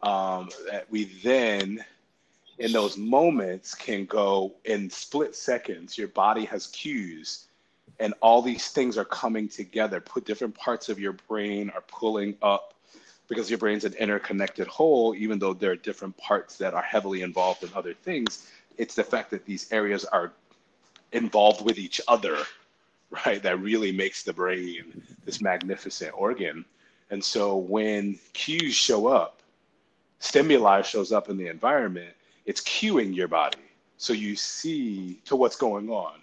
Um, that we then, in those moments, can go in split seconds. Your body has cues, and all these things are coming together. Put different parts of your brain are pulling up because your brain's an interconnected whole, even though there are different parts that are heavily involved in other things. It's the fact that these areas are involved with each other, right? That really makes the brain this magnificent organ. And so when cues show up, stimuli shows up in the environment, it's cueing your body. So you see to what's going on.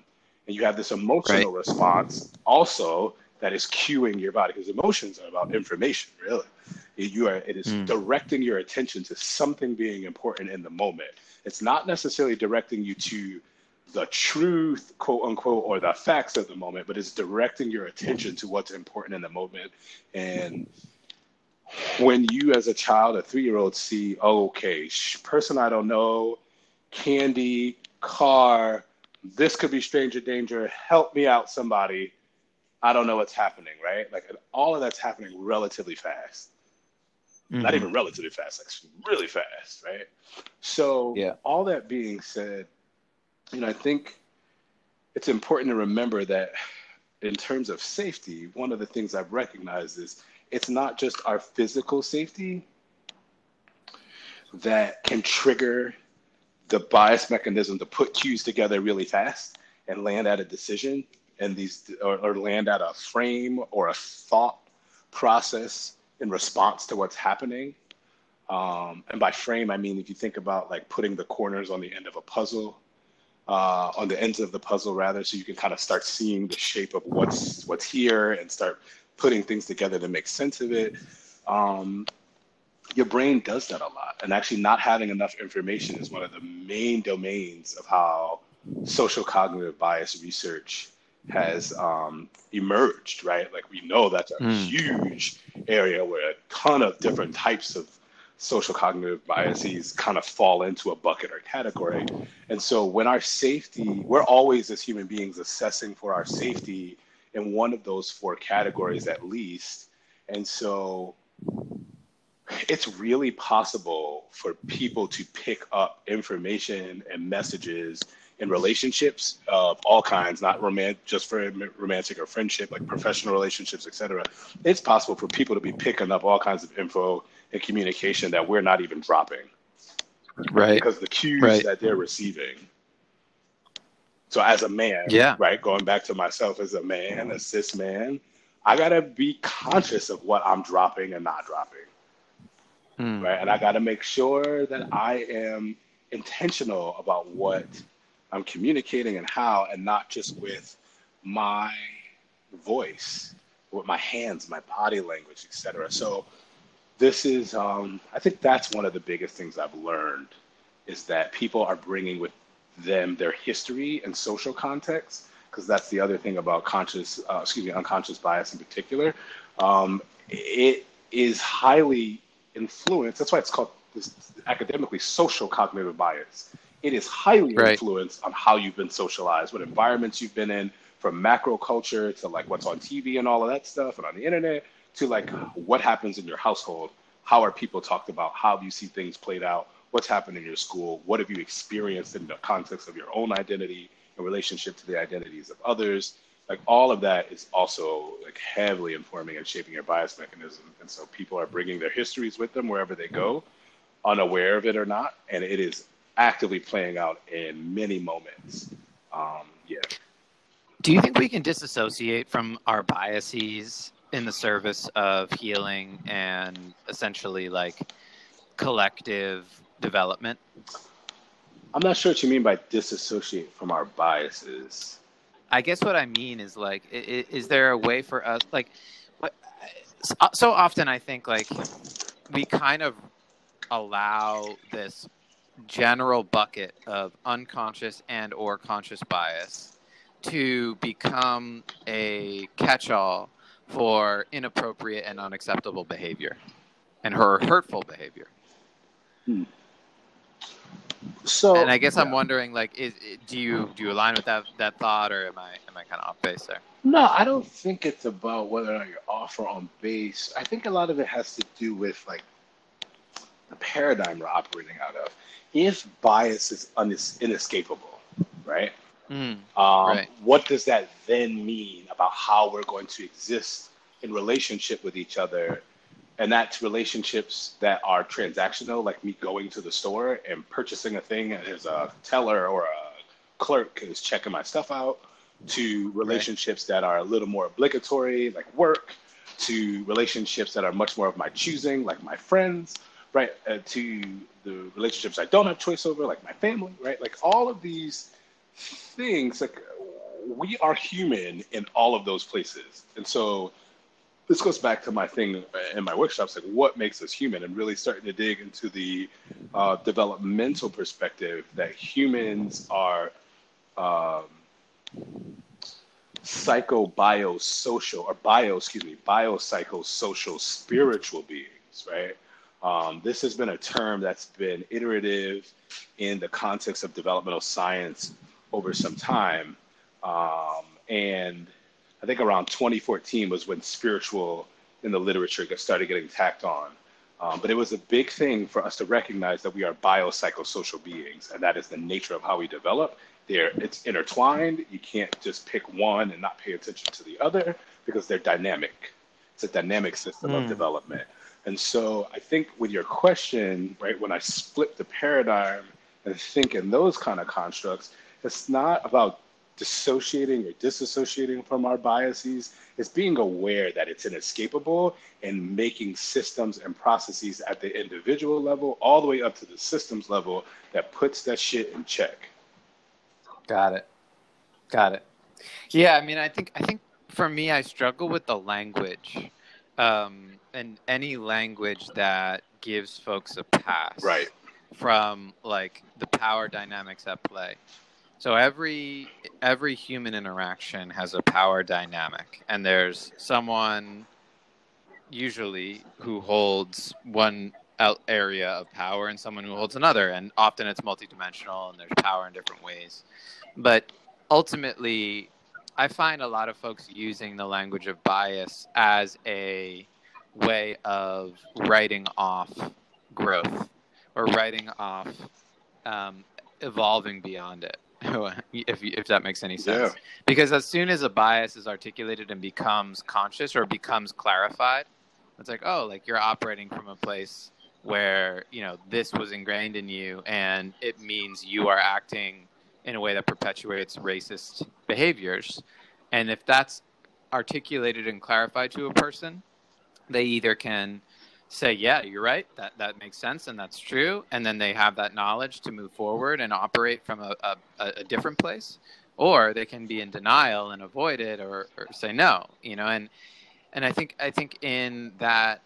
And you have this emotional right. response also that is cueing your body because emotions are about information, really. You are it is mm. directing your attention to something being important in the moment. It's not necessarily directing you to the truth, quote unquote, or the facts of the moment, but it's directing your attention to what's important in the moment. And when you, as a child, a three year old, see, oh, okay, person I don't know, candy, car, this could be stranger danger, help me out, somebody. I don't know what's happening, right? Like all of that's happening relatively fast. Mm-hmm. Not even relatively fast, like really fast, right? So, yeah. all that being said, you know, I think it's important to remember that in terms of safety, one of the things I've recognized is it's not just our physical safety that can trigger the bias mechanism to put cues together really fast and land at a decision and these or, or land at a frame or a thought process in response to what's happening. Um, and by frame i mean if you think about like putting the corners on the end of a puzzle uh, on the ends of the puzzle rather so you can kind of start seeing the shape of what's what's here and start putting things together to make sense of it um, your brain does that a lot and actually not having enough information is one of the main domains of how social cognitive bias research has um, emerged right like we know that's a mm. huge area where a ton of different types of social cognitive biases kind of fall into a bucket or category. And so when our safety, we're always as human beings assessing for our safety in one of those four categories at least. And so it's really possible for people to pick up information and messages in relationships of all kinds, not romantic, just for romantic or friendship, like professional relationships, etc. It's possible for people to be picking up all kinds of info and communication that we're not even dropping,
right?
Because the cues right. that they're receiving. So as a man,
yeah,
right, going back to myself as a man, a cis man, I gotta be conscious of what I'm dropping and not dropping. Mm. Right. And I got to make sure that I am intentional about what I'm communicating and how, and not just with my voice, with my hands, my body language, etc. So this is, um, I think that's one of the biggest things I've learned is that people are bringing with them their history and social context, because that's the other thing about conscious, uh, excuse me, unconscious bias in particular. Um, it is highly influenced. That's why it's called this academically social cognitive bias it is highly right. influenced on how you've been socialized, what environments you've been in, from macro culture to like what's on TV and all of that stuff, and on the internet to like what happens in your household. How are people talked about? How do you see things played out? What's happened in your school? What have you experienced in the context of your own identity in relationship to the identities of others? Like all of that is also like heavily informing and shaping your bias mechanism. And so people are bringing their histories with them wherever they go, unaware of it or not. And it is actively playing out in many moments. Um, yeah.
Do you think we can disassociate from our biases in the service of healing and essentially like collective development?
I'm not sure what you mean by disassociate from our biases.
I guess what I mean is like, is, is there a way for us, like, what, uh, so often I think like we kind of allow this general bucket of unconscious and or conscious bias to become a catch-all for inappropriate and unacceptable behavior and her hurtful behavior.
Hmm. So,
and I guess yeah. I'm wondering, like, is, do you do you align with that that thought, or am I am I kind of off base there?
No, I don't think it's about whether or not you're off or on base. I think a lot of it has to do with like the paradigm we're operating out of if bias is inescapable, right?
Mm,
um,
right?
What does that then mean about how we're going to exist in relationship with each other and that's relationships that are transactional, like me going to the store and purchasing a thing as a teller or a clerk is checking my stuff out, to relationships that are a little more obligatory, like work, to relationships that are much more of my choosing, like my friends, right? Uh, to the relationships I don't have choice over, like my family, right? Like all of these things, like we are human in all of those places. And so this goes back to my thing in my workshops, like what makes us human, and really starting to dig into the uh, developmental perspective that humans are um, psycho biosocial or bio, excuse me, biopsychosocial spiritual beings, right? Um, this has been a term that's been iterative in the context of developmental science over some time. Um, and I think around 2014 was when spiritual in the literature got, started getting tacked on. Um, but it was a big thing for us to recognize that we are biopsychosocial beings, and that is the nature of how we develop. They're, it's intertwined. You can't just pick one and not pay attention to the other because they're dynamic. It's a dynamic system mm. of hmm. development. And so I think with your question, right, when I split the paradigm and think in those kind of constructs, it's not about dissociating or disassociating from our biases. It's being aware that it's inescapable and making systems and processes at the individual level all the way up to the systems level that puts that shit in check.
Got it. Got it. Yeah, I mean, I think I think for me, I struggle with the language, um, and any language that gives folks a pass,
right,
from like the power dynamics at play. So every every human interaction has a power dynamic, and there's someone usually who holds one area of power and someone who holds another, and often it's multidimensional and there's power in different ways. But ultimately, I find a lot of folks using the language of bias as a way of writing off growth or writing off um, evolving beyond it. if if that makes any sense. Yeah. Because as soon as a bias is articulated and becomes conscious or becomes clarified, it's like, oh, like you're operating from a place where, you know, this was ingrained in you and it means you are acting in a way that perpetuates racist behaviors. And if that's articulated and clarified to a person, they either can say, yeah, you're right, that, that makes sense and that's true. And then they have that knowledge to move forward and operate from a, a, a different place. Or they can be in denial and avoid it or, or say no, you know, and and I think I think in that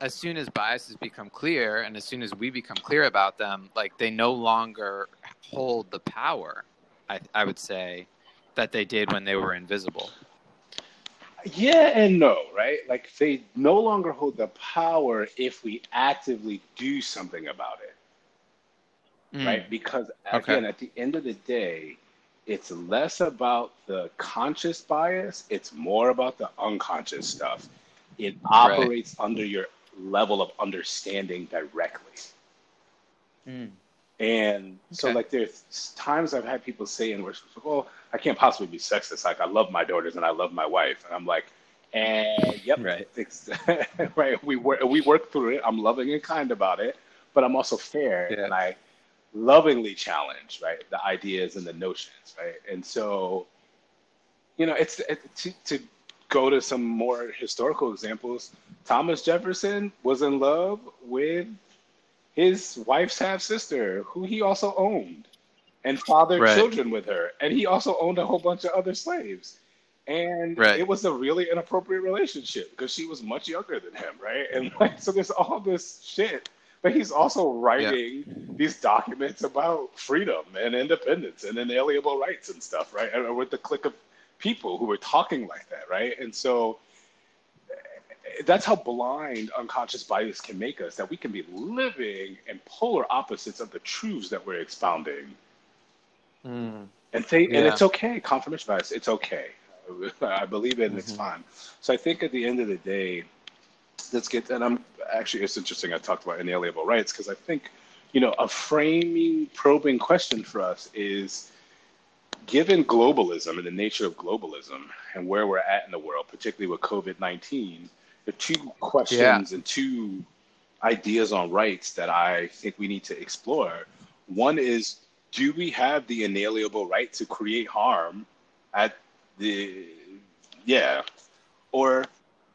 as soon as biases become clear and as soon as we become clear about them, like they no longer hold the power, I, I would say, that they did when they were invisible.
Yeah and no, right? Like they no longer hold the power if we actively do something about it. Mm. Right? Because again, okay. at the end of the day, it's less about the conscious bias, it's more about the unconscious stuff. It operates right. under your level of understanding directly. Mm. And okay. so, like, there's times I've had people say in worship, "Well, I can't possibly be sexist. Like, I love my daughters and I love my wife," and I'm like, "And yep,
right,
right. We work, we work through it. I'm loving and kind about it, but I'm also fair, yeah. and I lovingly challenge, right, the ideas and the notions, right. And so, you know, it's it, to to go to some more historical examples. Thomas Jefferson was in love with his wife's half sister, who he also owned, and fathered right. children with her. And he also owned a whole bunch of other slaves. And right. it was a really inappropriate relationship because she was much younger than him, right? And like, so there's all this shit. But he's also writing yeah. these documents about freedom and independence and inalienable rights and stuff, right? And uh, with the clique of people who were talking like that, right? And so that's how blind unconscious bias can make us that we can be living in polar opposites of the truths that we're expounding mm. and think yeah. and it's okay confirmation bias it's okay i believe it and mm-hmm. it's fine so i think at the end of the day let's get and i'm actually it's interesting i talked about inalienable rights because i think you know a framing probing question for us is given globalism and the nature of globalism and where we're at in the world particularly with covid-19 the two questions yeah. and two ideas on rights that I think we need to explore. One is do we have the inalienable right to create harm at the yeah or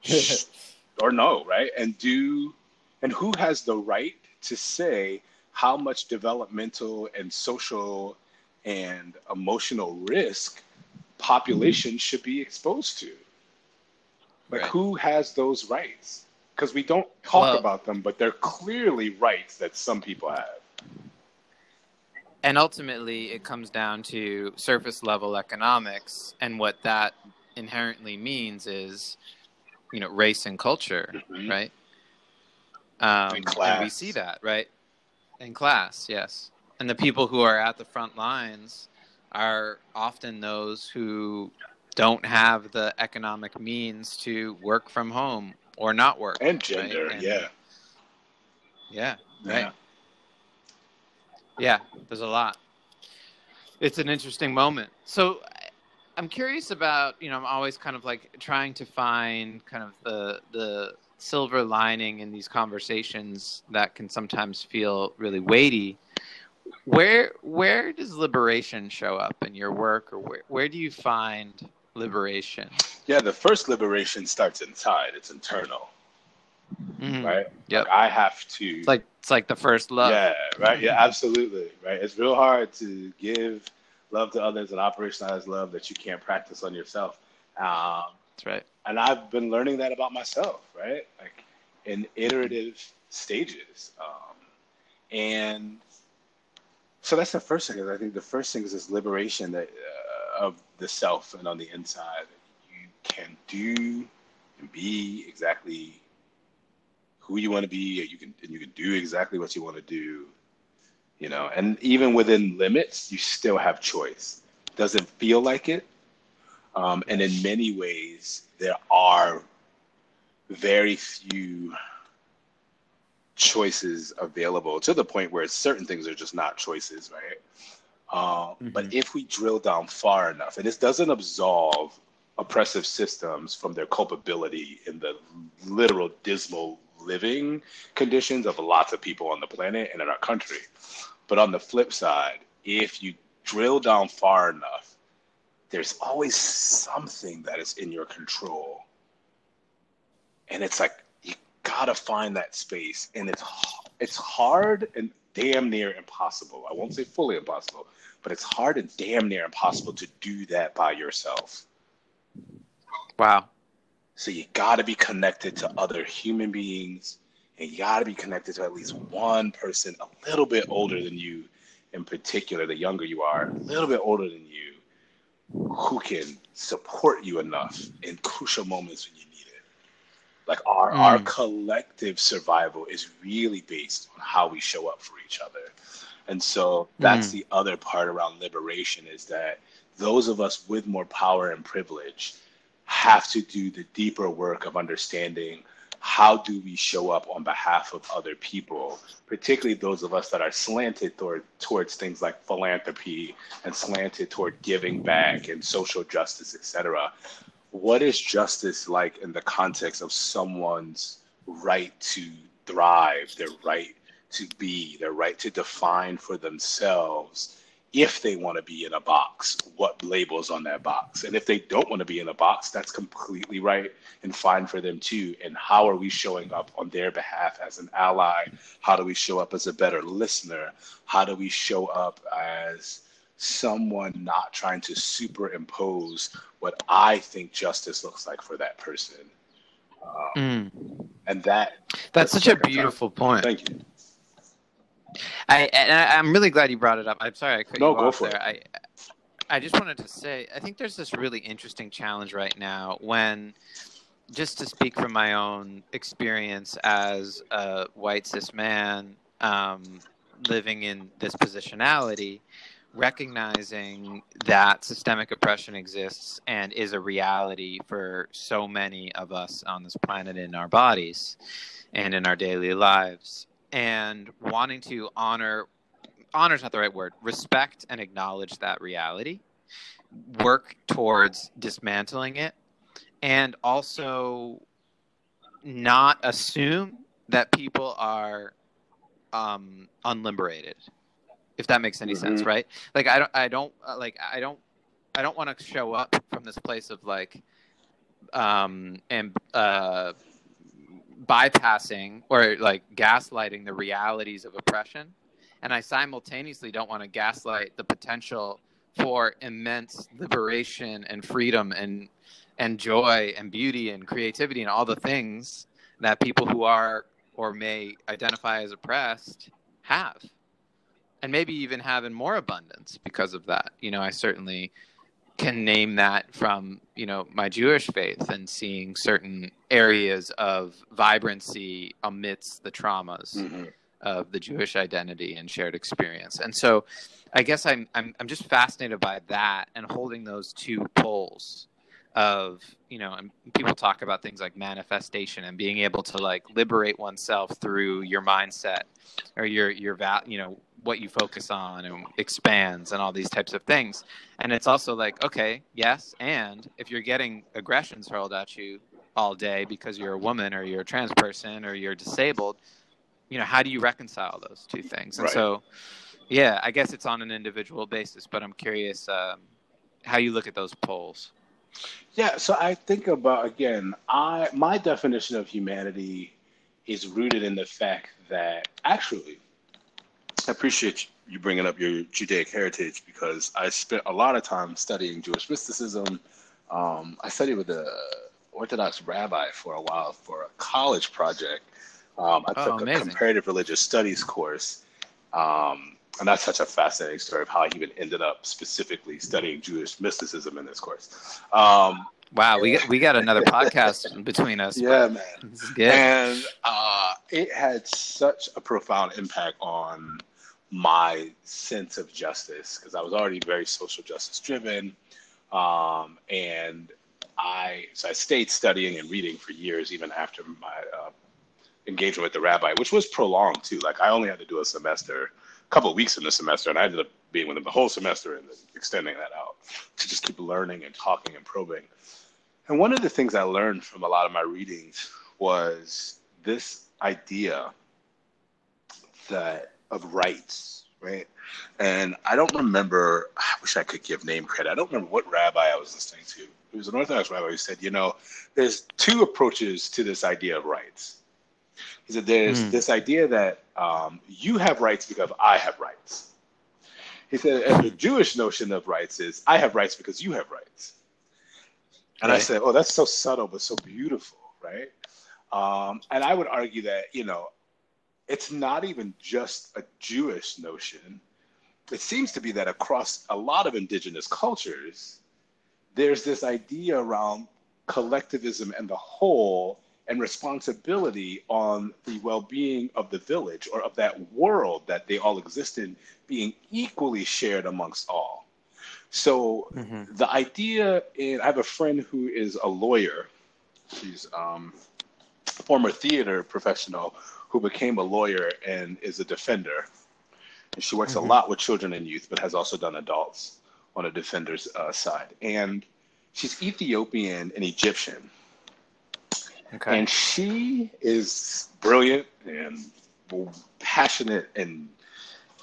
or no right? And do and who has the right to say how much developmental and social and emotional risk population mm-hmm. should be exposed to? Like right. who has those rights? Because we don't talk well, about them but they're clearly rights that some people have
and ultimately it comes down to surface level economics. And what that inherently means is you know race and culture mm-hmm. right? Um, and, and we see that right? In class yes. And the people who are at the front lines are often those who don't have the economic means to work from home or not work
and gender right? and, yeah.
Yeah right. Yeah. Yeah, there's a lot. It's an interesting moment. So I'm curious about, you know, I'm always kind of like trying to find kind of the the silver lining in these conversations that can sometimes feel really weighty. Where where does liberation show up in your work or where where do you find liberation?
Yeah, the first liberation starts inside. It's internal. Mm-hmm. Right?
Yeah.
Like I have to
It's like it's like the first love.
Yeah, right. Yeah, absolutely. Right. It's real hard to give love to others and operationalize love that you can't practice on yourself.
Um, That's right.
And I've been learning that about myself, right? Like in iterative stages. Um, and so that's the first thing. I think the first thing is this liberation that uh, of the self and on the inside. You can do and be exactly who you want to be, you can and you can do exactly what you want to do. You know, and even within limits, you still have choice. Doesn't feel like it, um, and in many ways, there are very few choices available to the point where certain things are just not choices, right? Uh, mm-hmm. But if we drill down far enough, and this doesn't absolve oppressive systems from their culpability in the literal dismal living conditions of lots of people on the planet and in our country. But on the flip side, if you drill down far enough, there's always something that is in your control. And it's like you gotta find that space, and it's it's hard and damn near impossible. I won't say fully impossible, but it's hard and damn near impossible to do that by yourself.
Wow.
So you got to be connected to other human beings, and you got to be connected to at least one person a little bit older than you, in particular, the younger you are, a little bit older than you, who can support you enough in crucial moments when you need it. Like our mm. our collective survival is really based on how we show up for each other. And so that's mm. the other part around liberation is that those of us with more power and privilege have to do the deeper work of understanding how do we show up on behalf of other people, particularly those of us that are slanted toward, towards things like philanthropy and slanted toward giving back and social justice, etc. What is justice like in the context of someone's right to thrive, their right to be, their right to define for themselves if they want to be in a box, what labels on that box. And if they don't want to be in a box, that's completely right and fine for them too. And how are we showing up on their behalf as an ally? How do we show up as a better listener? How do we show up as someone not trying to superimpose what I think justice looks like for that person? Um, mm. And that
that's, that's such a beautiful point.
Thank you.
I and I, am really glad you brought it up. I'm sorry I cut
no,
you
go
off
for
there.
It.
I I just wanted to say I think there's this really interesting challenge right now when just to speak from my own experience as a white cis man um, living in this positionality, recognizing that systemic oppression exists and is a reality for so many of us on this planet in our bodies and in our daily lives and wanting to honor honor is not the right word respect and acknowledge that reality work towards dismantling it and also not assume that people are um, unliberated, if that makes any mm-hmm. sense, right? Like I don't, I don't, uh, like I don't, I don't want to show up from this place of like, um, and uh, bypassing or like gaslighting the realities of oppression, and I simultaneously don't want to gaslight the potential for immense liberation and freedom and and joy and beauty and creativity and all the things that people who are or may identify as oppressed have and maybe even have in more abundance because of that. You know i certainly can name that from you know my jewish faith and seeing certain areas of vibrancy amidst the traumas mm-hmm. of the jewish identity and shared experience and so i guess i'm i'm, I'm just fascinated by that and holding those two poles of you know and people talk about things like manifestation and being able to like liberate oneself through your mindset or your your val you know what you focus on and expands and all these types of things. And it's also like okay yes and if you're getting aggressions hurled at you all day because you're a woman or you're a trans person or you're disabled you know how do you reconcile those two things? And right. so yeah i guess it's on an individual basis but i'm curious um, how you look at those poles
yeah, so I think about again, I my definition of humanity is rooted in the fact that actually, I appreciate you bringing up your Judaic heritage because I spent a lot of time studying Jewish mysticism. Um, I studied with a Orthodox rabbi for a while for a college project. Um, I oh, took amazing. a comparative religious studies course. Um, and that's such a fascinating story of how he even ended up specifically studying Jewish mysticism in this course. Um,
wow, we got, we got another podcast between us.
Yeah, man. And uh, it had such a profound impact on my sense of justice because I was already very social justice driven, um, and I so I stayed studying and reading for years even after my uh, engagement with the rabbi, which was prolonged too. Like I only had to do a semester couple weeks in the semester, and I ended up being with them the whole semester and extending that out to just keep learning and talking and probing. And one of the things I learned from a lot of my readings was this idea that of rights, right? And I don't remember. I wish I could give name credit. I don't remember what rabbi I was listening to. It was an Orthodox rabbi who said, you know, there's two approaches to this idea of rights is that there's mm. this idea that um, you have rights because I have rights. He said, and the Jewish notion of rights is I have rights because you have rights. And right. I said, oh, that's so subtle but so beautiful, right? Um, and I would argue that you know, it's not even just a Jewish notion. It seems to be that across a lot of indigenous cultures, there's this idea around collectivism and the whole and responsibility on the well-being of the village or of that world that they all exist in being equally shared amongst all. So mm-hmm. the idea in i have a friend who is a lawyer. She's um, a former theater professional who became a lawyer and is a defender. And she works mm-hmm. a lot with children and youth but has also done adults on a defender's uh, side. And she's ethiopian and egyptian Okay. And she is brilliant and passionate and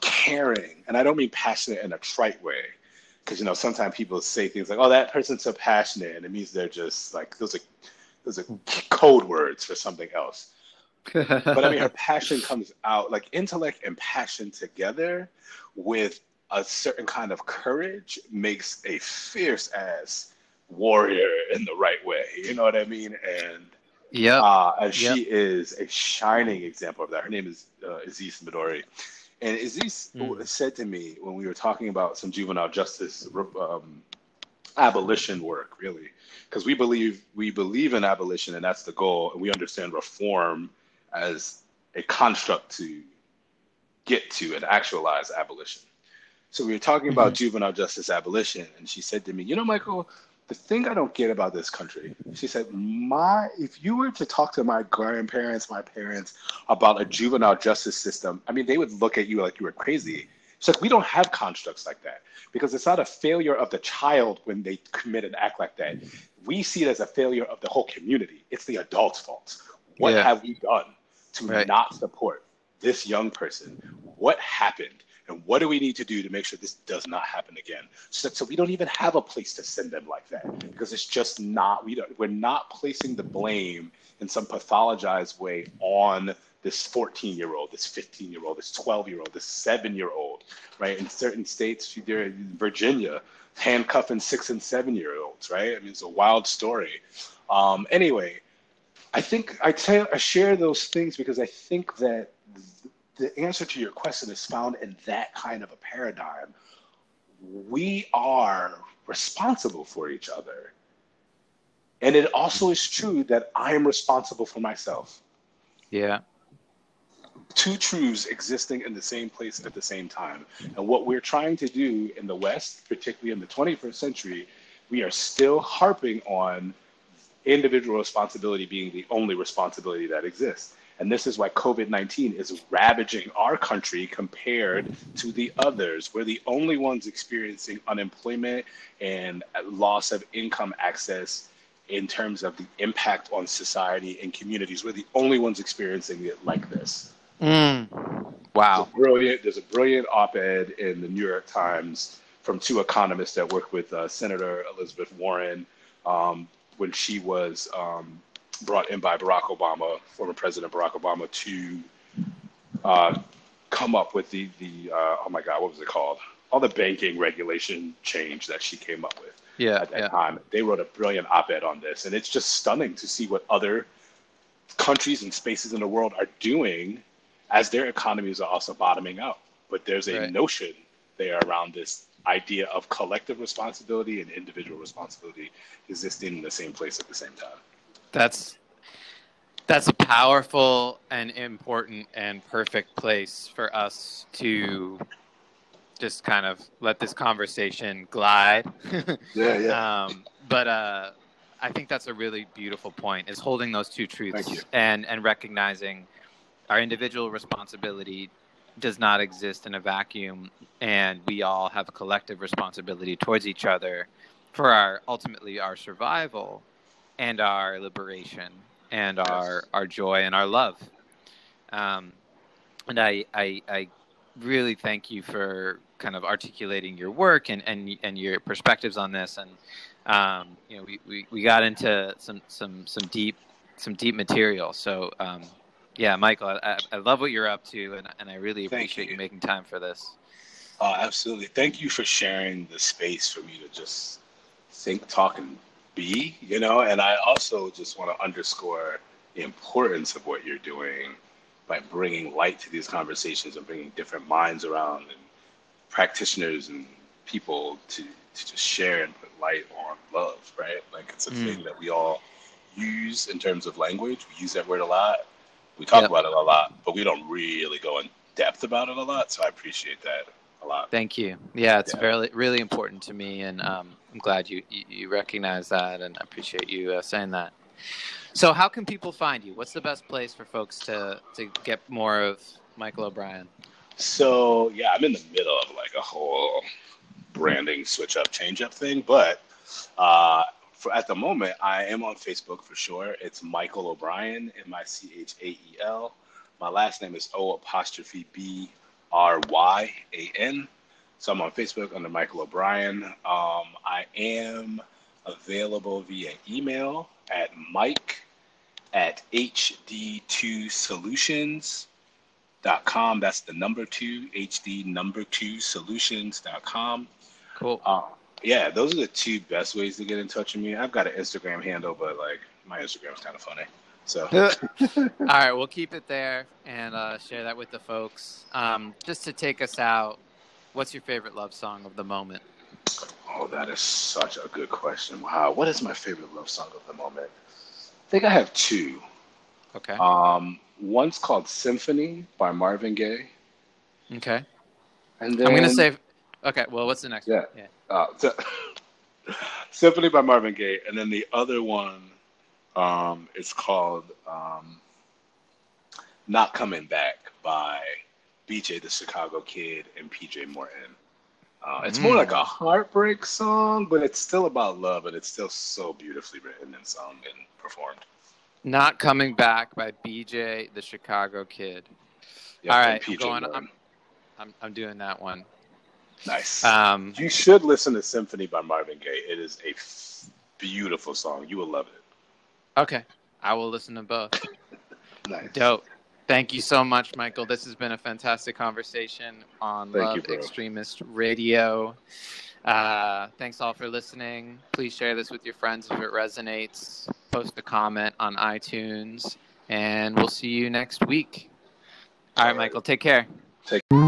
caring. And I don't mean passionate in a trite way. Because you know, sometimes people say things like, "Oh, that person's so passionate," and it means they're just like those are those are code words for something else. but I mean, her passion comes out like intellect and passion together with a certain kind of courage makes a fierce ass warrior in the right way. You know what I mean? And
yeah.
Uh, and yep. she is a shining example of that. Her name is uh, Aziz Midori. And Aziz mm. said to me when we were talking about some juvenile justice um, abolition work, really, because we believe we believe in abolition and that's the goal, and we understand reform as a construct to get to and actualize abolition. So we were talking about mm-hmm. juvenile justice abolition, and she said to me, "You know, Michael, the thing I don't get about this country, she said, my if you were to talk to my grandparents, my parents about a juvenile justice system, I mean, they would look at you like you were crazy. She's like, we don't have constructs like that because it's not a failure of the child when they commit an act like that. We see it as a failure of the whole community. It's the adult's fault. What
Yeah.
have we done to
Right.
not support this young person? What happened? And what do we need to do to make sure this does not happen again? So, so we don't even have a place to send them like that because it's just not. We don't. We're not placing the blame in some pathologized way on this 14 year old, this 15 year old, this 12 year old, this seven year old, right? In certain states, Virginia, handcuffing six and seven year olds, right? I mean, it's a wild story. Um, anyway, I think I tell I share those things because I think that the answer to your question is found in that kind of a paradigm. We are responsible for each other. And it also is true that I am responsible for myself.
Yeah.
Two truths existing in the same place at the same time. And what we're trying to do in the West, particularly in the 21st century, we are still harping on individual responsibility being the only responsibility that exists. And this is why COVID 19 is ravaging our country compared to the others. We're the only ones experiencing unemployment and loss of income access in terms of the impact on society and communities. We're the only ones experiencing it like this.
Mm. Wow.
Brilliant. There's a brilliant op-ed in the New York Times from two economists that work with uh, Senator Elizabeth Warren um, when she was um, brought in by Barack Obama, former President Barack Obama, to uh, come up with the the uh, oh my God, what was it called? All the banking regulation change that she came up with
Yeah.
at that
Yeah.
time. They wrote a brilliant op-ed on this, and it's just stunning to see what other countries and spaces in the world are doing as their economies are also bottoming out. But there's a
Right.
notion there around this idea of collective responsibility and individual responsibility existing in the same place at the same time.
That's that's a powerful and important and perfect place for us to just kind of let this conversation glide.
Yeah,
Um, but uh, I think that's a really beautiful point: is holding those two truths and and recognizing our individual responsibility does not exist in a vacuum, and we all have a collective responsibility towards each other for our ultimately our survival and our liberation and our our joy and our love. Um, and I, I I really thank you for kind of articulating your work and and, and your perspectives on this and um, you know we, we, we got into some some some deep some deep material so um, yeah michael I, I love what you're up to and, and i really appreciate you.
you.
making time for this
Oh, absolutely. Thank you for sharing the space for me to just think, talk, and be, you know, and I also just want to underscore the importance of what you're doing by bringing light to these conversations and bringing different minds around and practitioners and people to, to just share and put light on love, right? Like it's a
Mm.
thing that we all use in terms of language. We use that word a lot. We talk
Yep.
about it a lot, but we don't really go in depth about it a lot. So I appreciate that a lot.
thank you yeah it's
Yeah.
very really important to me and um, i'm glad you, you you recognize that and i appreciate you uh, saying that so how can people find you what's the best place for folks to to get more of michael o'bryan
So yeah, I'm in the middle of like a whole branding switch up, change up thing. But uh, for at the moment, I am on Facebook for sure. It's Michael O'Bryan, M I C H A E L. My last name is O apostrophe B R Y A N. So I'm on Facebook under Michael O'Bryan. Um, I am available via email at Mike at HD2Solutions dot com. That's the number two, HD number two solutions.com.
cool
Uh, yeah, those are the two best ways to get in touch with me. I've got an Instagram handle, but like my Instagram's kind of funny. So
All right, we'll keep it there and uh, share that with the folks. Um, just to take us out, what's your favorite love song of the moment?
Oh, that is such a good question. Wow. What is my favorite love song of the moment? I think I have two.
Okay.
Um, one's called Symphony by Marvin Gaye.
Okay.
And then
I'm gonna say. Okay. Well, what's the next
Yeah.
one? Yeah.
uh, so, Symphony by Marvin Gaye, and then the other one um, it's called um, Not Coming Back by BJ the Chicago Kid and PJ Morton. Uh, it's
mm.
more like a hmm. heartbreak song, but it's still about love and it's still so beautifully written and sung and performed.
Not Coming Back by BJ the Chicago Kid.
Yep,
All right, I'm going. I'm, I'm, I'm doing that one.
Nice.
Um,
you should listen to Symphony by Marvin Gaye. It is a f- beautiful song. You will love it.
Okay. I will listen to both.
nice.
Dope. Thank you so much, Michael. This has been a fantastic conversation on
Thank
Love
you,
Extremist Radio. Uh, thanks all for listening. Please share this with your friends if it resonates. Post a comment on iTunes, and we'll see you next week. All right, Michael, take care.
Take care.